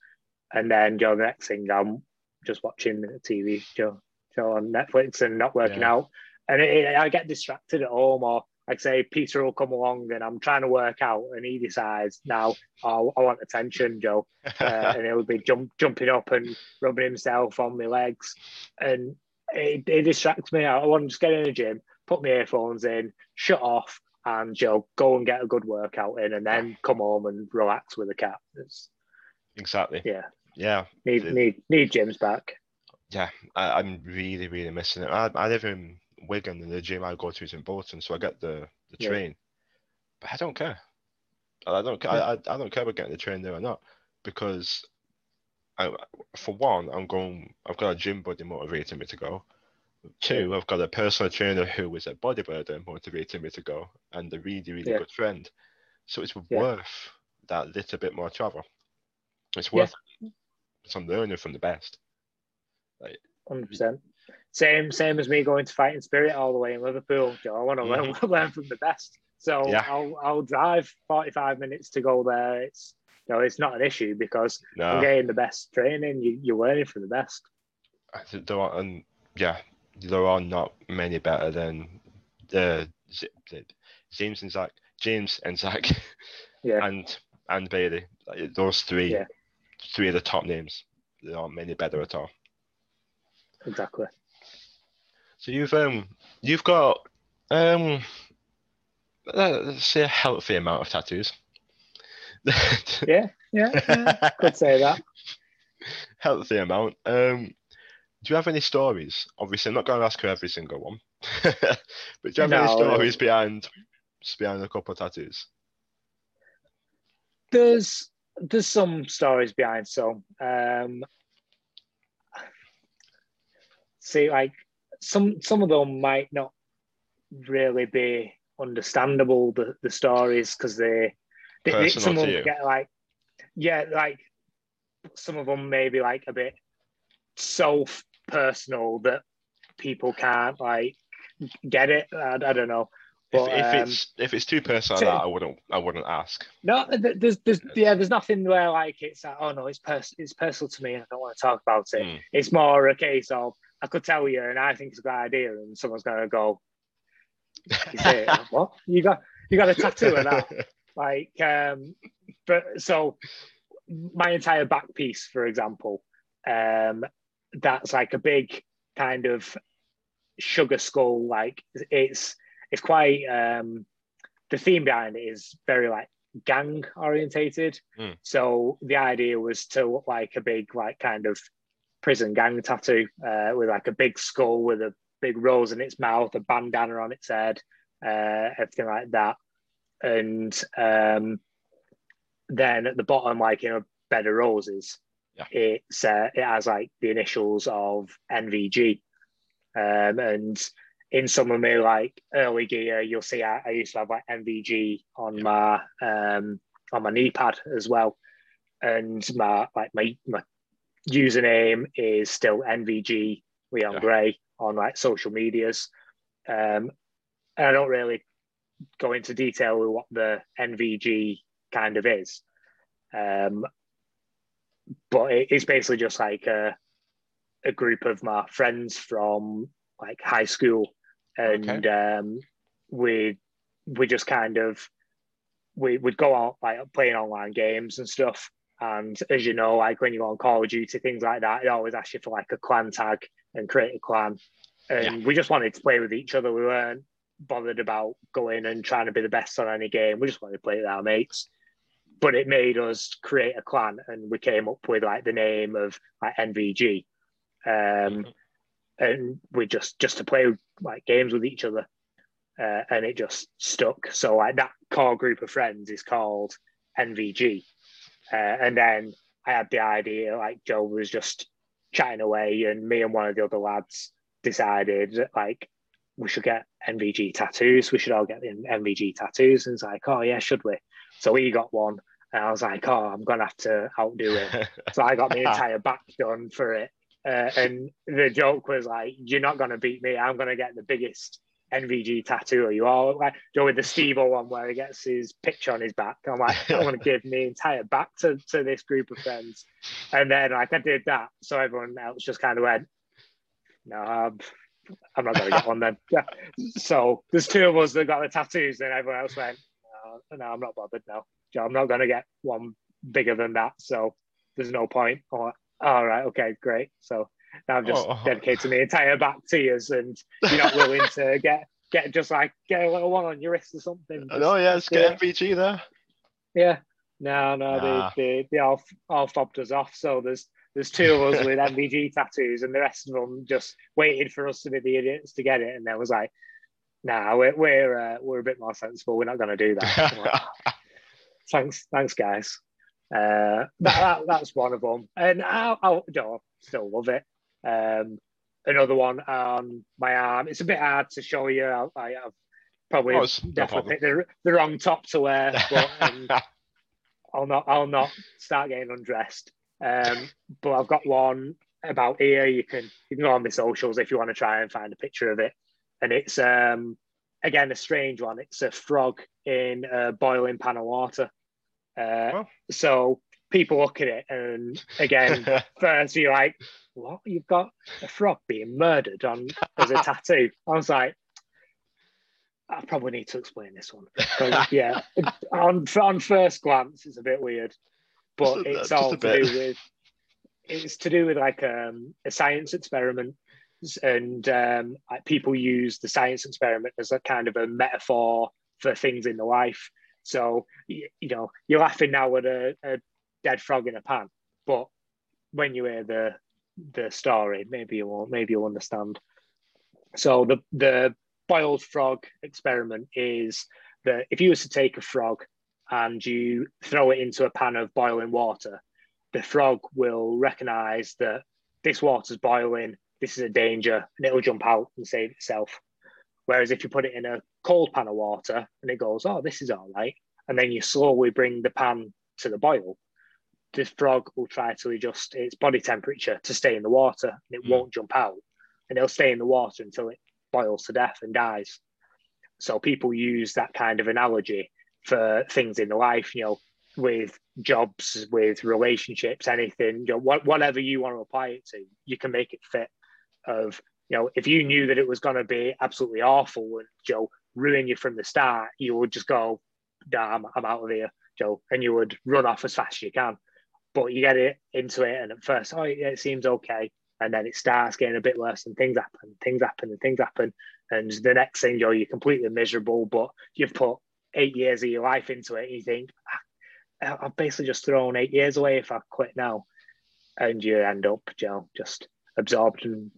And then you know, the next thing I'm just watching the TV show, show on Netflix and not working Yeah. out, and it, it- I get distracted at home, or like say Peter will come along and I'm trying to work out, and he decides now oh, I want attention, Joe, uh, and he'll be jump, jumping up and rubbing himself on my legs, and it, it distracts me. I want to just get in the gym, put my earphones in, shut off, and Joe go and get a good workout in, and then come home and relax with the cat. It's, exactly. yeah, Yeah. need need need gyms back. Yeah, I, I'm really, really missing it. I, I live in Wigan and the gym I go to is in Bolton, so I get the, the Yeah. train. But I don't care. I don't care. I, I, I don't care about getting the train there or not because, I, for one, I'm going. I've got a gym buddy motivating me to go. Two, I've got a personal trainer who is a bodybuilder motivating me to go, and a really, really Yeah. good friend. So it's Yeah. worth that little bit more travel. It's worth it. So I'm learning from the best. Like, Hundred percent. Same same as me going to Fighting Spirit all the way in Liverpool. Joe, I want to learn learn from the best. So Mm-hmm. Yeah. I'll I'll drive forty five minutes to go there. It's you know, it's not an issue because I'm No, getting the best training. You, you're learning from the best. I think there are, and yeah, there are not many better than the Z- James and Zack, James and Zack, Yeah. and and Bailey. Those three, Yeah. three of the top names. There aren't many better at all. Exactly. So you've um you've got um uh, let's say a healthy amount of tattoos. Yeah, yeah, yeah. Could say that. healthy amount. Um, do you have any stories? Obviously, I'm not going to ask you every single one, but do you have any No, stories uh, behind behind a couple of tattoos? There's there's some stories behind some. Um, see, like some some of them might not really be understandable the, the stories because they, they, they some of them get like yeah like some of them maybe like a bit so personal that people can't like get it. I, I don't know. If, But, if um, it's if it's too personal, so- that I wouldn't I wouldn't ask. No, there's, there's, yeah, there's nothing where like it's like, oh no, it's pers- it's personal to me, and I don't want to talk about it. Mm. It's more a case of I could tell you, and I think it's a good idea, and someone's gonna go, you say, what? You got you got a tattoo of that? Like, um, but so my entire back piece, for example, um, that's like a big kind of sugar skull. Like it's it's quite um, the theme behind it is very like gang orientated. Mm. So the idea was to look like a big like kind of prison gang tattoo uh, with like a big skull with a big rose in its mouth, a bandana on its head, uh, everything like that. And um, then at the bottom, like in a bed of roses. Yeah. It's uh, it has like the initials of NVG, um, and in some of my like early gear, you'll see I, I used to have like NVG on Yeah. my um on my knee pad as well, and my like my my username is still NVG Leon Yeah. Grey on like social medias. Um, and I don't really go into detail with what the NVG kind of is. Um, but it, it's basically just like a, a group of my friends from like high school. And um, we we just kind of we would go out like playing online games and stuff. And as you know, like when you go on Call of Duty, things like that, it always asks you for like a clan tag and create a clan. And we just wanted to play with each other. We weren't bothered about going and trying to be the best on any game. We just wanted to play with our mates. But it made us create a clan, and we came up with like the name of like NVG, um, Mhm. and we just just to play like games with each other, uh, and it just stuck. So like that core group of friends is called NVG, uh, and then I had the idea like Joe was just chatting away, and me and one of the other lads decided that, like we should get NVG tattoos. We should all get the NVG tattoos. And it's like, oh yeah, should we? So he got one, and I was like, oh, I'm gonna have to outdo him. So I got the entire back done for it. Uh, and the joke was like, you're not gonna beat me. I'm gonna get the biggest NVG tattoo. Are you all like Joe with the Steve one where he gets his picture on his back? I'm like, I'm gonna give my entire back to, to this group of friends. And then like I did that, so everyone else just kind of went, no, I'm, I'm not gonna get one then. Yeah. So there's two of us that got the tattoos, and everyone else went, no, no I'm not bothered now. Joe, I'm not gonna get one bigger than that. So there's no point. All right, okay, great. So now I've just Oh. dedicated my entire back to you, and you're not willing to get get just like get a little one on your wrist or something. Just- no, yeah, let's get NVG there. yeah. No, no, Nah. they, they, they all, all fobbed us off. So there's there's two of us with NVG tattoos, and the rest of them just waited for us to be the idiots to get it. And there was like, nah, we're we're, uh, we're a bit more sensible. We're not going to do that. Like, thanks, thanks, guys. Uh, that, that that's one of them, and I, I know, still love it. Um, another one on my arm. It's a bit hard to show you. I, I, I've probably Oh, it's no definitely picked the, the wrong top to wear, but um, I'll not I'll not start getting undressed. Um, but I've got one about here. You can you can go on my socials if you want to try and find a picture of it. And it's um again a strange one. It's a frog in a boiling pan of water. Uh. So people look at it and again first you're like, what? You've got a frog being murdered on as a tattoo. I was like, I probably need to explain this one. yeah, on on first glance, it's a bit weird, but Just it's all to bit. do with it's to do with like um, a science experiment, and um, like people use the science experiment as a kind of a metaphor for things in the life. So you, you know, you're laughing now at a, a dead frog in a pan, but when you hear the the story, maybe you won't, maybe you'll understand. So the the boiled frog experiment is that if you was to take a frog and you throw it into a pan of boiling water, the frog will recognize that this water's boiling, this is a danger, and it'll jump out and save itself. Whereas if you put it in a cold pan of water and it goes, oh, this is all right, and then you slowly bring the pan to the boil, the frog will try to adjust its body temperature to stay in the water and it Mm. won't jump out. And it'll stay in the water until it boils to death and dies. So people use that kind of analogy for things in life, you know, with jobs, with relationships, anything, you know, what, whatever you want to apply it to, you can make it fit. Of you know, if you knew that it was going to be absolutely awful and Joe ruin you from the start, you would just go, "Nah, I'm, I'm out of here, Joe," and you would run off as fast as you can. But you get it into it, and at first, oh, yeah, it seems okay, and then it starts getting a bit worse, and things happen, things happen, and things happen, and the next thing, Joe, you're completely miserable, but you've put eight years of your life into it, and you think, "Ah, I've basically just thrown eight years away if I quit now, and you end up, Joe, just absorbed and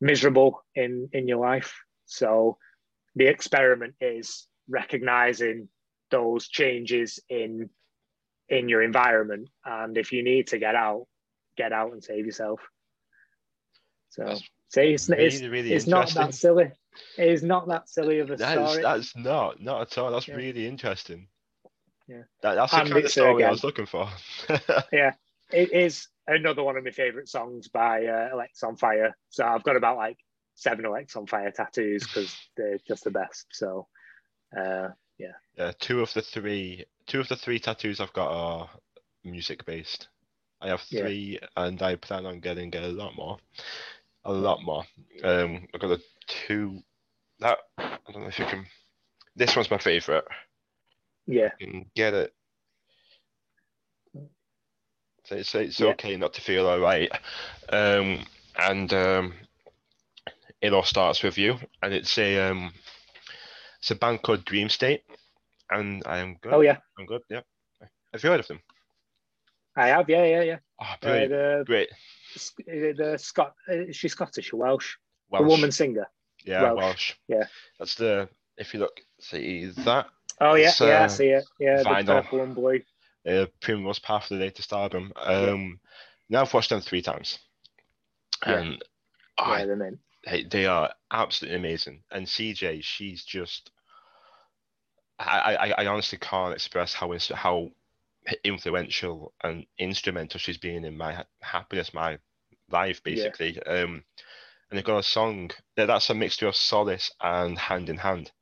miserable in in your life. So the experiment is recognizing those changes in in your environment, and if you need to get out, get out and save yourself. So, That's so it's, really, it's, really it's not that silly. It is not that silly of a That's story. that's not not at all. That's Yeah. really interesting. Yeah. That, that's the And kind of story I was looking for. Yeah, it is another one of my favorite songs by uh, Alexisonfire. So I've got about like seven Alexisonfire tattoos because they're just the best. So uh, yeah, Yeah. two of the three two of the three tattoos I've got are music based. I have Yeah. three and I plan on getting a lot more. A lot more. Um I've got the two that I don't know if you can this one's my favourite. yeah, You can get it. So it's it's Yeah. okay not to feel alright. Um and um it all starts with you and it's a um it's a band called Dream State and I am good. oh yeah, I'm good, yeah. Have you heard of them? I have. Yeah, yeah, yeah. Oh, Uh, brilliant. the Great. the Scott, uh, she's Scottish or Welsh. Welsh. The woman singer. Yeah, Welsh. Welsh. Yeah. That's the, if you look, see that, Oh yeah, It's, yeah, I uh, see it. Yeah, the purple and blue. uh, Primrose of the latest album. Um, Now I've watched them three times. Yeah. And I, Yeah, they're mint. they, they are absolutely amazing. And CJ, she's just, I, I, I honestly can't express how how influential and instrumental she's been in my happiness, my life, Yeah. basically. Um, and they've got a song that that's a mixture of solace and hand in hand.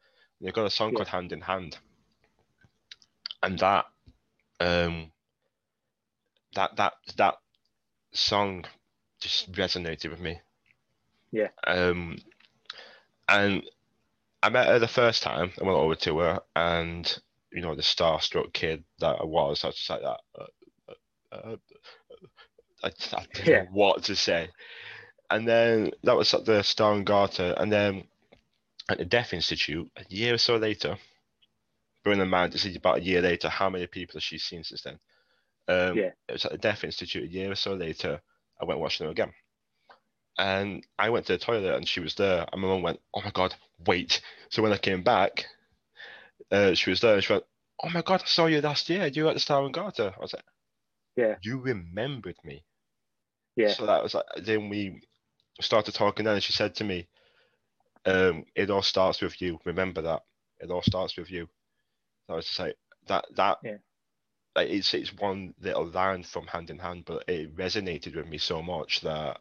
They've got a song Yeah. called Hand in Hand, and that, um, that that that song just resonated with me. Yeah. Um, and I met her the first time. I went over to her, and you know the starstruck kid that I was. I was just like that. Uh, uh, uh, I, I didn't Yeah. know what to say. And then that was at the Star and Garter, and then at the Deaf Institute a year or so later. Bearing in mind, this is about a year later. How many people has she seen since then? Um, Yeah. It was at the Deaf Institute a year or so later. I went watching her again. And I went to the toilet and she was there. And my mum went, Oh my God, wait. So when I came back, uh, she was there and she went, Oh my God, I saw you last year. You were at the Star and Garter. I was like, Yeah. You remembered me. Yeah. So that was like, then we started talking then and she said to me, um, It all starts with you. Remember that. It all starts with you. So I was just like, that, that, Yeah. like it's it's one little line from Hand in Hand, but it resonated with me so much that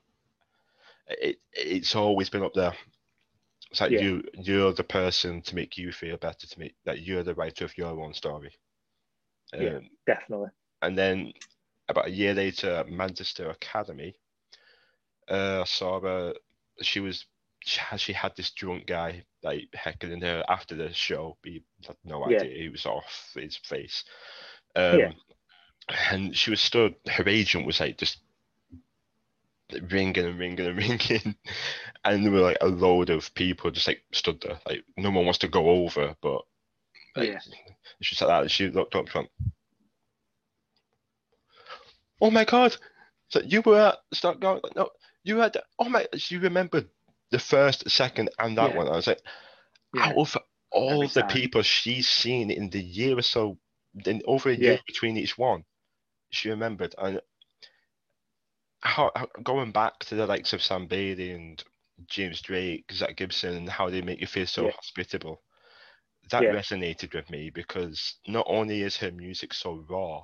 it it's always been up there. It's like Yeah. you you're the person to make you feel better, to make that you're the writer of your own story. Yeah. Um, Definitely. and then about a year later at Manchester Academy, uh, I saw her. She was she had, this drunk guy like heckling her after the show. He had no Yeah. idea he was off his face. Um, Yeah. And she was stood. Her agent was like just ringing and ringing and ringing, and there were like a load of people just like stood there. Like no one wants to go over, but like, Yeah. she said that. and She looked up went, "Oh my god!" So you were at start going. No, you had. Oh my! She remembered the first, second, and that Yeah. one. I was like, Yeah. out of all Every the time. people she's seen in the year or so, in over a Yeah. year between each one, she remembered. And going back to the likes of Sam Bailey and James Drake, Zack Gibson, and how they make you feel so Yeah. hospitable. That Yeah. resonated with me because not only is her music so raw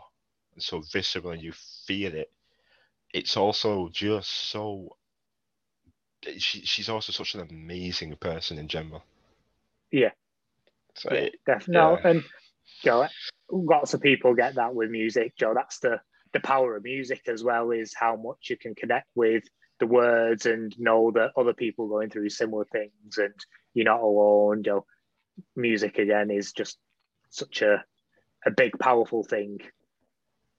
and so visceral and you feel it, it's also just so. She, she's also such an amazing person in general. Yeah. So Yeah, it- definitely. No, and um, Joe, lots of people get that with music, Joe. That's the the power of music as well is how much you can connect with the words and know that other people are going through similar things and you're not alone. Joe, music again is just such a a big, powerful thing.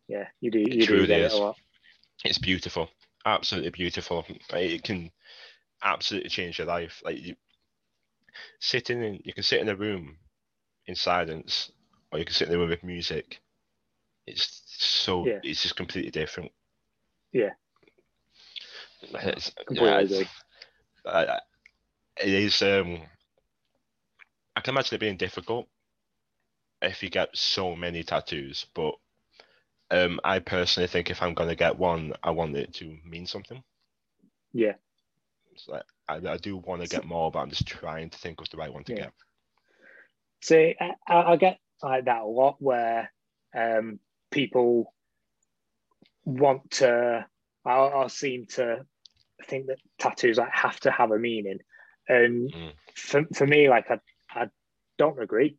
Yeah, you do you do get it a lot. it's beautiful absolutely beautiful it can absolutely change your life like you sitting in you can sit in a room in silence or you can sit in a room with music it's so Yeah. it's just completely different Yeah. it's, Completely yeah, it's, I- it is um i can imagine it being difficult if you get so many tattoos but Um, I personally think if I'm gonna get one, I want it to mean something. Yeah. Like I, I do want to get more, but I'm just trying to think of the right one to Yeah. get. See, I, I get like that a lot where um, people want to, I'll, I'll seem to think that tattoos like have to have a meaning, and Mm. for, for me, like I, I don't agree,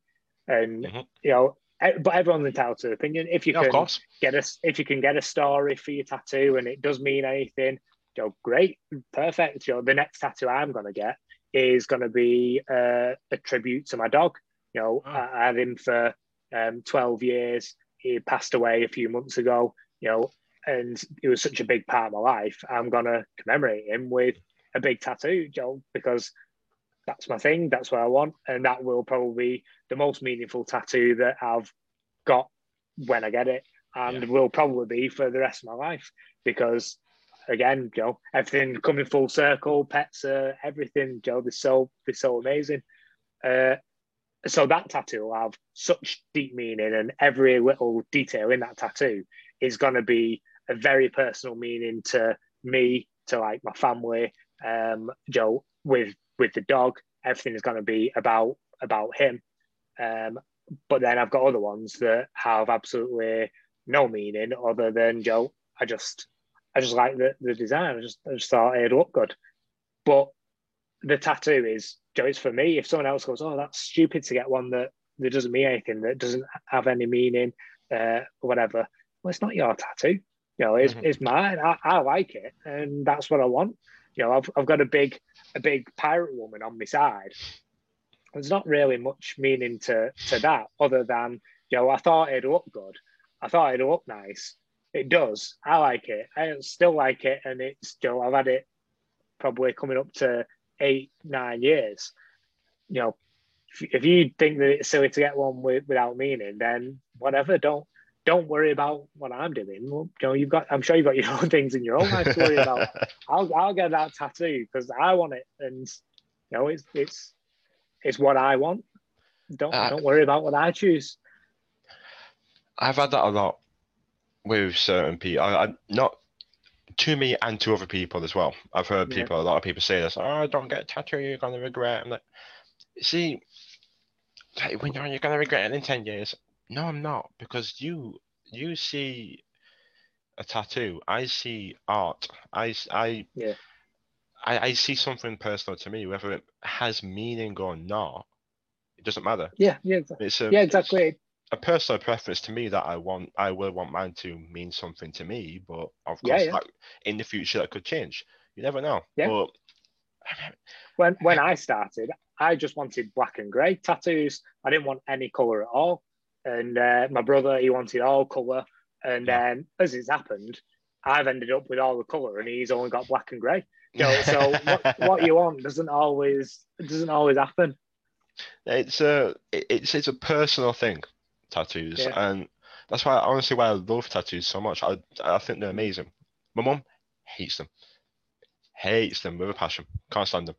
and Mhm. you know, but everyone's entitled to opinion. If you Yeah, can get a, if you can get a story for your tattoo and it does mean anything, you know, great, perfect. You know, the next tattoo I'm gonna get is gonna be uh, a tribute to my dog. You know, Oh. I, I had him for um, 12 years. He passed away a few months ago. You know, and he was such a big part of my life. I'm gonna commemorate him with a big tattoo, know, because that's my thing. That's what I want, and that will probably be the most meaningful tattoo that I've got when I get it, and will probably be for the rest of my life because. Again, Joe, everything coming full circle, pets, uh, everything, Joe, they're so they're so amazing. Uh, so that tattoo will have such deep meaning, and every little detail in that tattoo is going to be a very personal meaning to me, to like my family, um, Joe, with with the dog. Everything is going to be about about him. Um, but then I've got other ones that have absolutely no meaning other than Joe. I just I just like the, the design. I just I just thought it'd look good. But the tattoo is Joe, it's for me. If someone else goes, Oh, that's stupid to get one that, that doesn't mean anything, that doesn't have any meaning, uh, whatever. Well, it's not your tattoo. You know, it's, Mhm. it's mine. I, I like it, and that's what I want. You know, I've, I've got a big a big pirate woman on my side. There's not really much meaning to to that other than you know I thought it'd look good. I thought it'd look nice. It does. I like it. I still like it, and it's still I've had it probably coming up to eight nine years. You know, if, you think that it's silly to get one with, without meaning, then whatever. Don't don't worry about what I'm doing. You know, you've got. I'm sure you've got your own things in your own life to worry about. I'll I'll get that tattoo because I want it, and you know it's it's it's what I want. Don't Uh, don't worry about what I choose. I've had that a lot with certain people. I, I not to me and to other people as well. I've heard Yeah. people, a lot of people say this. Oh, don't get a tattoo. You're gonna regret. I'm like, see, when you're, you're gonna regret it in ten years. No, I'm not because you you see a tattoo. I see art. I Yeah. I, I see something personal to me, whether it has meaning or not. It doesn't matter. Yeah, yeah, exactly. It's a Yeah, exactly. A personal preference to me that I want. I will want mine to mean something to me, but of course, yeah. that, in the future that could change. You never know. Yeah. But When when I started, I just wanted black and grey tattoos. I didn't want any colour at all. And uh, my brother, he wanted all colour. And Yeah. then as it's happened, I've ended up with all the colour, and he's only got black and grey. You know, so what, what you want doesn't always doesn't always happen. it's a it's it's a personal thing, tattoos, Yeah. and that's why honestly why I love tattoos so much. I I think they're amazing. My mum hates them, hates them with a passion. Can't stand them.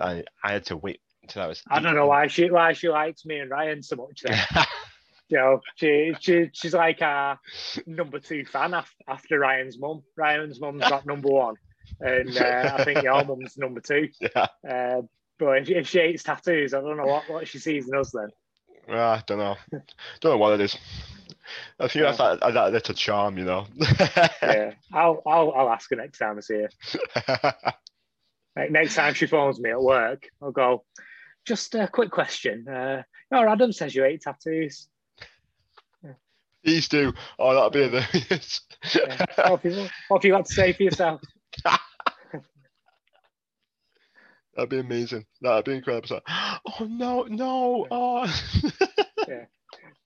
I I had to wait until I was. I don't know why she why she likes me and Ryan so much. Then. you know, she, she she's like our number two fan after Ryan's mum. Ryan's mum's got number one, and uh, I think your mum's number two. yeah, Uh, but if, if she hates tattoos, I don't know what, what she sees in us then. Ah, I don't know. Don't know what it is. I think that's that, that little charm, you know. Yeah, I'll I'll I'll ask her next time I see her. Like, next time she phones me at work, I'll go. Just a quick question. Uh, oh, Adam says you hate tattoos. Please do. Oh, that'd be hilarious. Yeah. What, have you, what have you got to say for yourself? That'd be amazing. That'd be incredible. Like, oh no, no. Oh.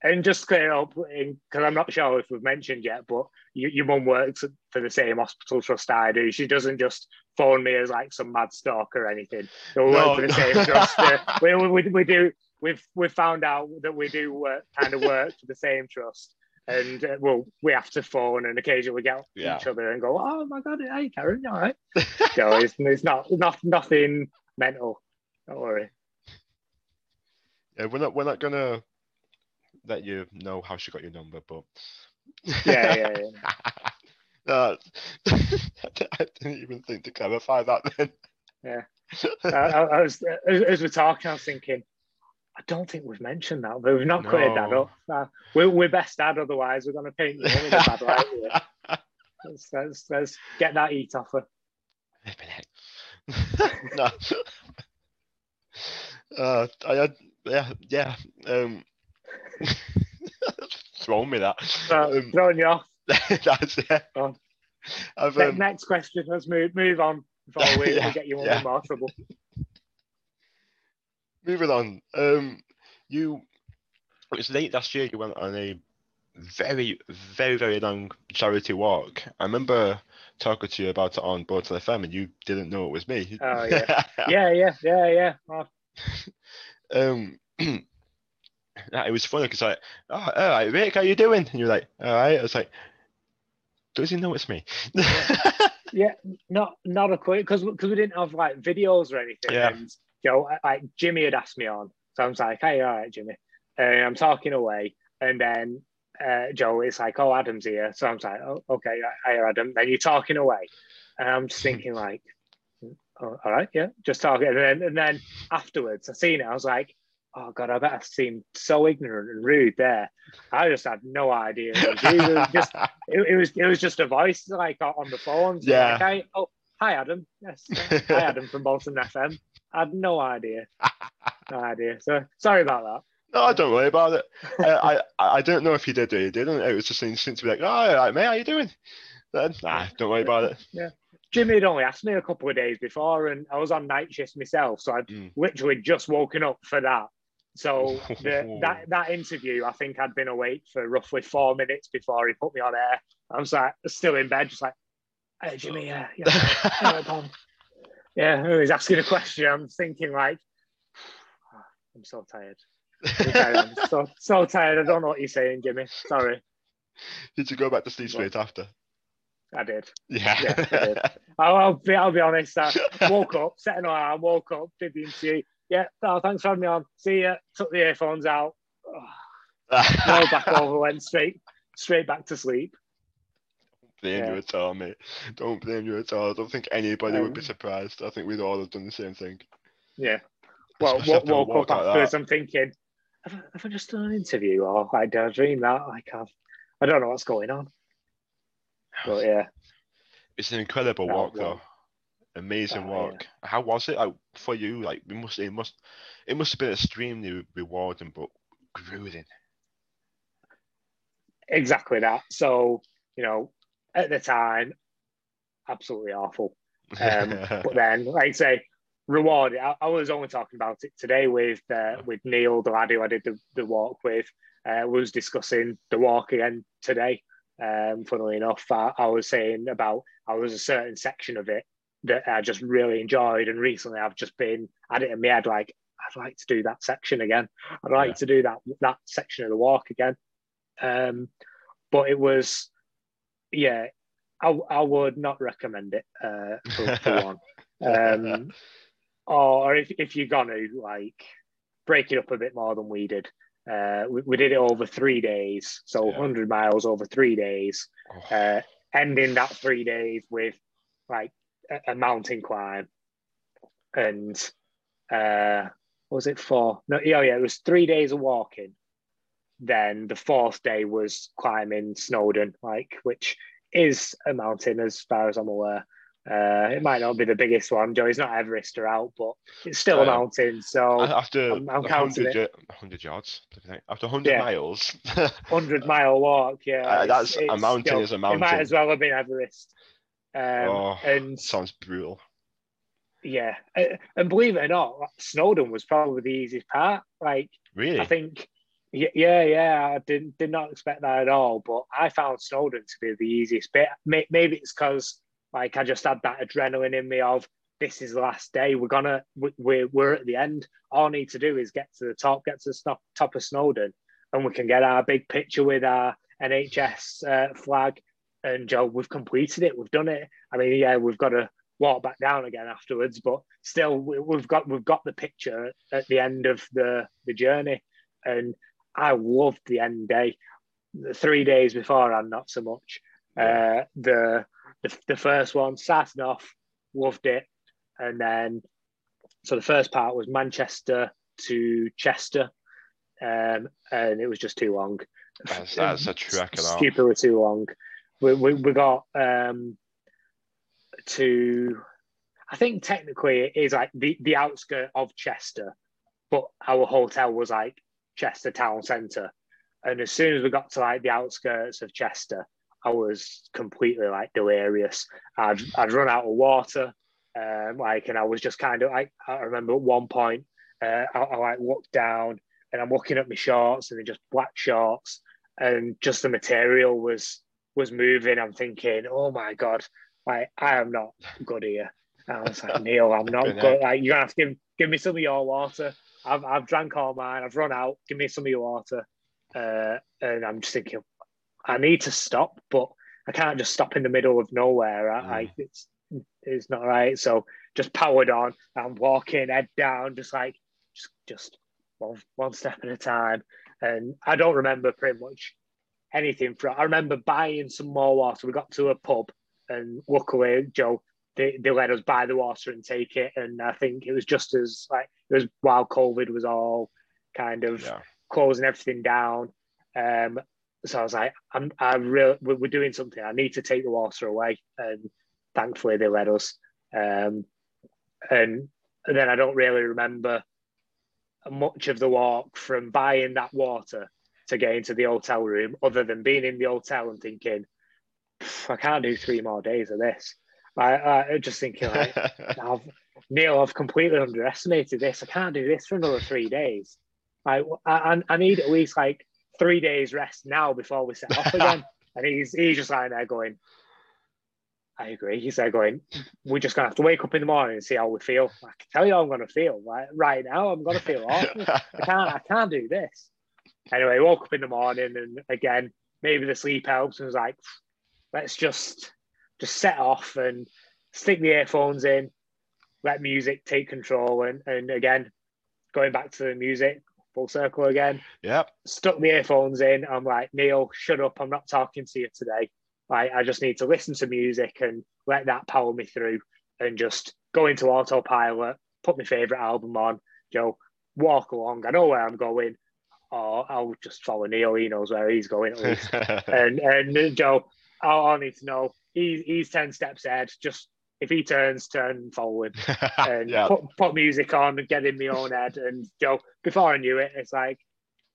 And just to clear up, because I'm not sure if we've mentioned yet, but you, your mum works for the same hospital trust I do. She doesn't just phone me as like some mad stalker or anything. We No, work for the no. same trust. Uh, we, we, we do. We've we've found out that we do work, kind of work for the same trust, and uh, well, we have to phone and occasionally get Yeah. each other and go, "Oh my god, hey Karen, you all right?" no, it's, it's not not nothing mental. Don't worry. yeah, we're not we're not gonna let you know how she got your number, but Yeah, yeah, yeah. uh, I didn't even think to clarify that then. Yeah. I, I, was as, as, we're talking, I was thinking, I don't think we've mentioned that, but we've not no. cleared that up. Uh, we're, we're best dad, otherwise we're going to paint you in a bad light. let's, let's, let's get that eat offer. no. Uh, I had, yeah, yeah. Um, throwing me that. Uh, um, throwing you off. that's it. Oh. Um, next question. Let's move move on before we, yeah, we get you yeah. in more trouble. Moving on. Um, you. It was late last year. You went on a very, very, very long charity walk. I remember talking to you about it on Bolton FM, and you didn't know it was me. Oh yeah, yeah, yeah, yeah, yeah. Oh. um, it was funny because I, oh, all right, Rick, how you doing? And you're like, all right. I was like, does he know it's me? yeah, not not a quick because because we didn't have like videos or anything. Yeah. And you know, like Jimmy had asked me on, so I was like, hey, all right, Jimmy. And I'm talking away, and then uh, Joe, it's like, oh, Adam's here. So I'm like, oh, okay, hi, Adam. Then you're talking away. And I'm just thinking, like, oh, all right, yeah, just talking. And then, and then afterwards, I seen it. I was like, oh, God, I bet I seemed so ignorant and rude there. I just had no idea. It was just, it, it, was, it was just a voice like on the phone. So yeah. Like, oh, hi, Adam. Yes. hi, Adam from Bolton FM. I had no idea. No idea. So sorry about that. No, I don't worry about it. I, I I don't know if he did or he didn't. It was just an instinct to be like, oh, right, mate, how you doing? Then, nah, don't worry about it. Yeah. Jimmy had only asked me a couple of days before, and I was on night shift myself, so I'd mm. literally just woken up for that. So the, that that interview, I think I'd been awake for roughly four minutes before he put me on air. I was like still in bed, just like, "Hey Jimmy, yeah, yeah, yeah." He was asking a question. I'm thinking like, oh, I'm so tired. I'm so so tired. I don't know what you're saying, Jimmy. Sorry. Did you go back to sleep straight after? I did. Yeah. yeah I did. I'll, I'll, be, I'll be honest. I woke up, set an alarm, woke up, did the interview. Yeah, oh, thanks for having me on. See ya. Took the earphones out. Oh, rolled back over, went straight straight back to sleep. Don't blame yeah. you at all, mate. Don't blame you at all. I don't think anybody um, would be surprised. I think we'd all have done the same thing. Yeah. Well, woke, woke up afterwards, I'm thinking, have I, have I just done an interview or like, did I dream that? Like, I've, I don't know what's going on. But yeah. It's an incredible walk, though. Amazing oh, walk. Yeah. How was it like, for you? Like, we must, it must, it must have been extremely rewarding, but grueling. Exactly that. So, you know, at the time, absolutely awful. Um, but then, like I say, reward. I, I, was only talking about it today with uh, with Neil, the lad who I did the, the walk with. Uh, was discussing the walk again today. Um, funnily enough, I, I, was saying about I was a certain section of it that I just really enjoyed, and recently I've just been at it in my head like I'd like to do that section again. I'd like yeah. to do that that section of the walk again. Um, but it was, yeah, I, I would not recommend it uh, for, for one. Um, or if, if you're gonna like break it up a bit more than we did. Uh, we, we did it over three days, so yeah. 100 miles over three days, oh. uh, ending that three days with like a, a mountain climb. And uh, was it four? No, oh yeah, it was three days of walking. Then the fourth day was climbing Snowdon, like which is a mountain as far as I'm aware. Uh, it might not be the biggest one. Joey's not Everest or out, but it's still a mountain. So after I'm, I'm 100, 100 yards, after 100 yeah. miles, 100 mile walk, yeah, uh, that's it's, a mountain. Know, is a mountain. It might as well have been Everest. Um, oh, and sounds brutal. Yeah, uh, and believe it or not, Snowdon was probably the easiest part. Like, really, I think. Yeah, yeah, I didn't did not expect that at all. But I found Snowdon to be the easiest bit. Maybe it's because like I just had that adrenaline in me of this is the last day. We're gonna we're we're at the end. All I need to do is get to the top, get to the top of Snowdon, and we can get our big picture with our NHS uh, flag. And Joe, we've completed it. We've done it. I mean, yeah, we've got to walk back down again afterwards, but still, we've got we've got the picture at the end of the the journey. And I loved the end day. the three days before, and not so much. Uh, the, the the first one starting off, loved it, and then so the first part was Manchester to Chester, um, and it was just too long. That's, that's a trek Stupidly too long. We, we, we got um, to, I think technically it is like the, the outskirt of Chester, but our hotel was like Chester town centre. And as soon as we got to like the outskirts of Chester, I was completely like delirious. I'd, I'd run out of water, um, like, and I was just kind of like, I remember at one point, uh, I, I like looked down and I'm looking at my shorts and they're just black shorts and just the material was was moving. I'm thinking, oh my god, like I am not good here. And I was like, Neil, I'm not good. Like you're gonna have to give give me some of your water. I've I've drank all mine. I've run out. Give me some of your water. Uh, and I'm just thinking, I need to stop, but I can't just stop in the middle of nowhere. I, mm. I it's it's not right. So just powered on. I'm walking head down, just like just just one one step at a time. And I don't remember pretty much anything from. I remember buying some more water. We got to a pub, and luckily Joe they, they let us buy the water and take it. And I think it was just as like it was while COVID was all kind of yeah. closing everything down. Um, so I was like, I'm, I really, we're doing something. I need to take the water away, and thankfully they let us. Um, and, and then I don't really remember much of the walk from buying that water to get into the hotel room, other than being in the hotel and thinking, I can't do three more days of this. I, I just thinking like, I've, Neil, I've completely underestimated this. I can't do this for another three days. I, I, I need at least like three days rest now before we set off again. and he's he's just lying there going, I agree. He's there going, we're just gonna have to wake up in the morning and see how we feel. I can tell you how I'm gonna feel. Right, right now, I'm gonna feel awful. I can't I can't do this. Anyway, woke up in the morning and again, maybe the sleep helps and was like, let's just just set off and stick the earphones in, let music take control and and again, going back to the music, full circle again. Yep. Stuck the earphones in. I'm like, Neil, shut up. I'm not talking to you today. Like, I just need to listen to music and let that power me through and just go into autopilot, put my favorite album on, Joe, walk along. I know where I'm going, or I'll just follow Neil. He knows where he's going at least. and and Joe, I need to know he's he's ten steps ahead. Just if he turns, turn forward and yeah. put, put music on and get in my own head. And Joe, before I knew it, it's like,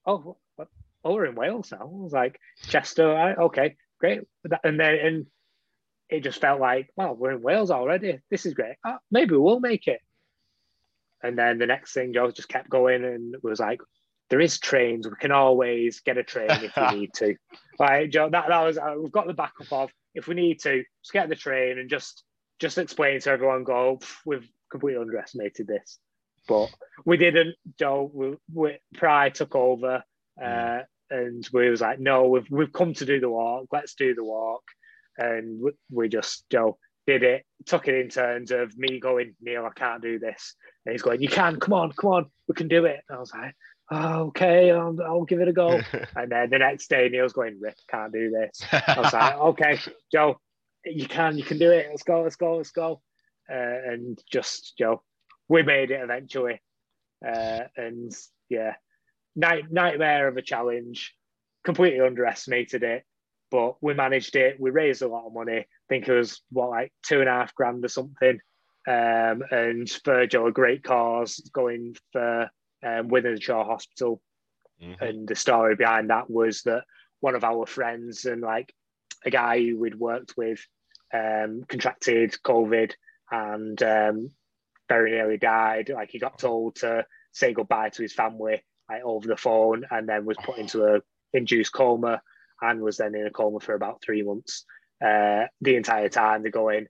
oh, oh, we're in Wales now. I was like, Chester, right, okay, great. And then and it just felt like, well, we're in Wales already. This is great. Oh, maybe we'll make it. And then the next thing, Joe just kept going and was like, there is trains. We can always get a train if we need to. Like Joe, that, that was uh, we've got the backup of if we need to, just get the train and just just explain to everyone, go, we've completely underestimated this. But we didn't, Joe, we, we, Pride took over uh, mm. and we was like, no, we've, we've come to do the walk, let's do the walk. And we, we just, Joe, did it, took it in terms of me going, Neil, I can't do this. And he's going, you can, come on, come on, we can do it. And I was like, oh, okay, I'll, I'll, give it a go. and then the next day, Neil's going, Rick, can't do this. I was like, okay, Joe, you can, you can do it. Let's go, let's go, let's go. Uh, and just, Joe, we made it eventually. Uh, and yeah, night, nightmare of a challenge. Completely underestimated it, but we managed it. We raised a lot of money. I think it was what like two and a half grand or something. Um, and for Joe, a great cause going for um, Wythenshawe Hospital. Mm-hmm. And the story behind that was that one of our friends and like a guy who we'd worked with um, contracted COVID and um, very nearly died. Like he got told to say goodbye to his family like, over the phone, and then was put into a induced coma and was then in a coma for about three months. Uh, the entire time they're going,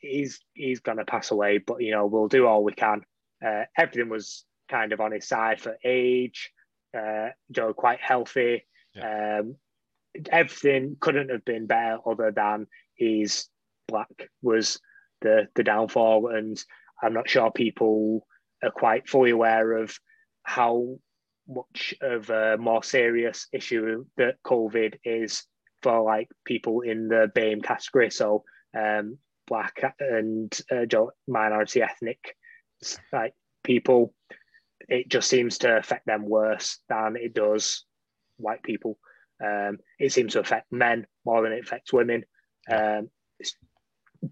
he's he's gonna pass away, but you know we'll do all we can. Uh, everything was kind of on his side for age. Uh, Joe quite healthy. Yeah. Um, everything couldn't have been better other than his black was the the downfall and i'm not sure people are quite fully aware of how much of a more serious issue that COVID is for like people in the BAME category. So um, black and uh, minority ethnic like people. It just seems to affect them worse than it does white people. Um, it seems to affect men more than it affects women. Um, it's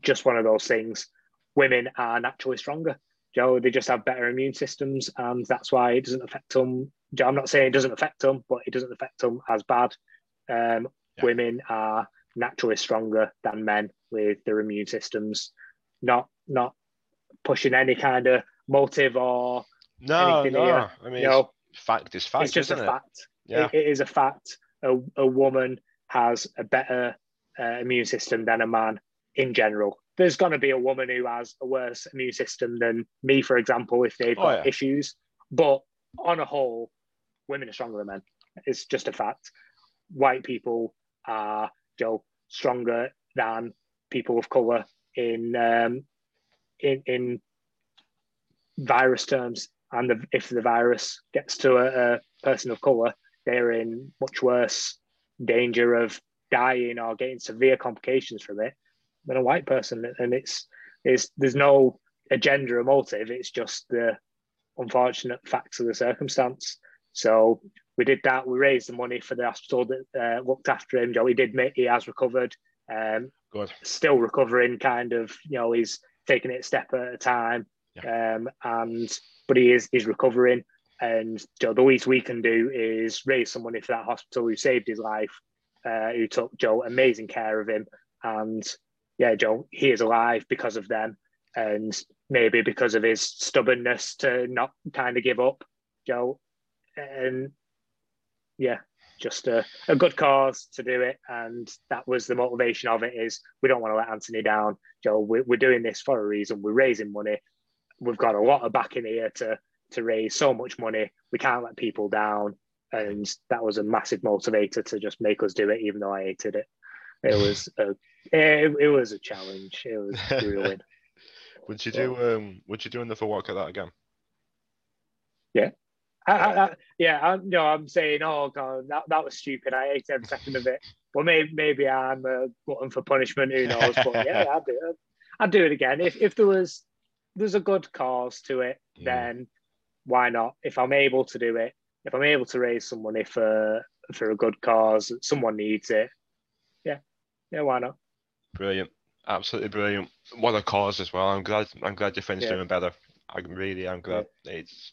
just one of those things. Women are naturally stronger. Joe, they just have better immune systems, and that's why it doesn't affect them. Joe, I'm not saying it doesn't affect them, but it doesn't affect them as bad. Um, yeah. Women are naturally stronger than men with their immune systems. Not not pushing any kind of motive or no, no. Here. I mean, you know, fact is fact. It's just a it? fact. Yeah. It, it is a fact. A, a woman has a better uh, immune system than a man in general. There's going to be a woman who has a worse immune system than me, for example, if they've oh, got yeah. issues. But on a whole, women are stronger than men. It's just a fact. White people are you know, stronger than people of color in um, in in virus terms. And the, if the virus gets to a, a person of color, they're in much worse danger of dying or getting severe complications from it than a white person. And it's is there's no agenda or motive. It's just the unfortunate facts of the circumstance. So we did that. We raised the money for the hospital that uh, looked after him. Joey did admit he has recovered. Um, Good. Still recovering, kind of. You know, he's taking it a step at a time. Yeah. Um, and but he is he's recovering. And Joe, the least we can do is raise some money for that hospital who saved his life, uh, who took Joe amazing care of him. And yeah, Joe, he is alive because of them, and maybe because of his stubbornness to not kind of give up, Joe. And yeah, just a, a good cause to do it. And that was the motivation of it is we don't want to let Anthony down. Joe, we're, we're doing this for a reason. We're raising money. We've got a lot of backing here to to raise so much money. We can't let people down. And that was a massive motivator to just make us do it, even though I hated it. It was a it, it was a challenge. It was grueling. would you do um would you do another walk at that again? Yeah. I, I, I, yeah, I, know, I'm saying, oh god, that, that was stupid. I ate every second of it. Well, maybe maybe I'm a glutton for punishment. Who knows? But yeah, I'd do it. I'd do it again if if there was there's a good cause to it. Mm. Then why not? If I'm able to do it, if I'm able to raise some money for for a good cause, someone needs it. Yeah, yeah, why not? Brilliant, absolutely brilliant. What a cause as well. I'm glad. I'm glad your friend's yeah. doing better. I really am glad. Yeah. It's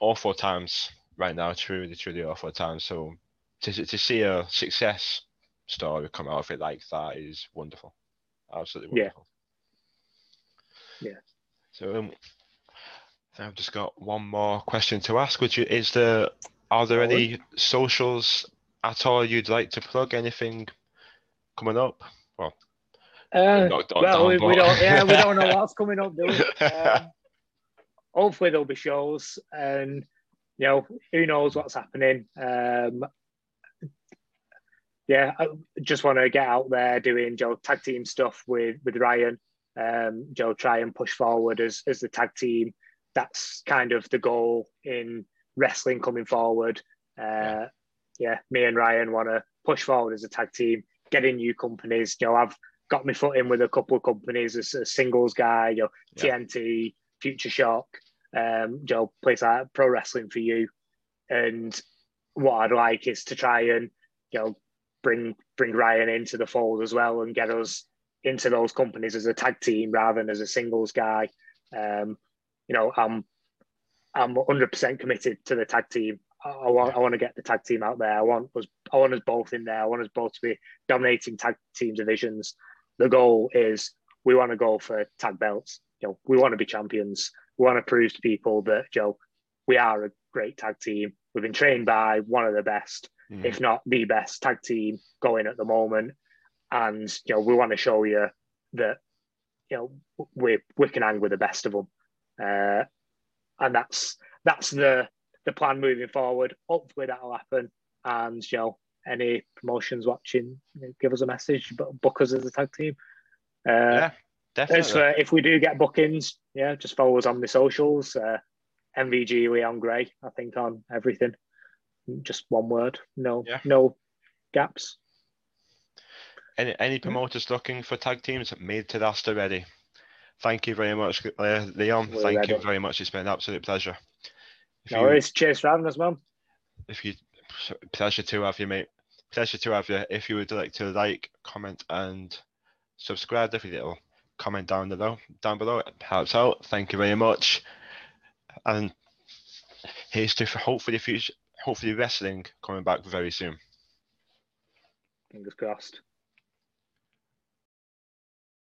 awful times right now. Truly, truly awful times. So to to see a success story come out of it like that is wonderful. Absolutely wonderful. Yeah. Yeah. So um, I've just got one more question to ask. which is there are there any socials at all you'd like to plug? Anything coming up? Well, uh, well, we, we, don't. Yeah, we don't know what's coming up. Do we? Um, hopefully there'll be shows, and you know who knows what's happening. Um, yeah, I just want to get out there doing tag team stuff with with Ryan. Um, Joe try and push forward as as the tag team that's kind of the goal in wrestling coming forward. Uh, yeah. yeah, me and Ryan want to push forward as a tag team, get in new companies. You know, I've got my foot in with a couple of companies as a singles guy. You know, yeah. TNT, Future Shock, um, you know, place like Pro Wrestling for you. And what I'd like is to try and you know bring bring Ryan into the fold as well and get us into those companies as a tag team rather than as a singles guy. Um, you know, I'm I'm 100% committed to the tag team. I, I want I want to get the tag team out there. I want us I want us both in there. I want us both to be dominating tag team divisions. The goal is we want to go for tag belts. You know, we want to be champions. We want to prove to people that Joe, know, we are a great tag team. We've been trained by one of the best, mm. if not the best tag team going at the moment. And you know, we want to show you that you know we we can hang with the best of them. Uh, and that's that's the the plan moving forward. Hopefully that'll happen. And you know, any promotions watching, give us a message. But book us as a tag team. Uh, yeah, definitely. For, if we do get bookings, yeah, just follow us on the socials. Uh, NVG Leon Grey, I think, on everything. Just one word. No, Yeah. no gaps. Any any promoters looking for tag teams made to roster ready? Thank you very much, uh, Leon. We're Thank you very much. It's been an absolute pleasure. If No you, worries. Cheers for having us, man. if you pleasure to have you, mate. Pleasure to have you. If you would like to like, comment, and subscribe, you little comment down below, down below, it helps out. Thank you very much. And here's to hopefully future, hopefully wrestling coming back very soon. Fingers crossed.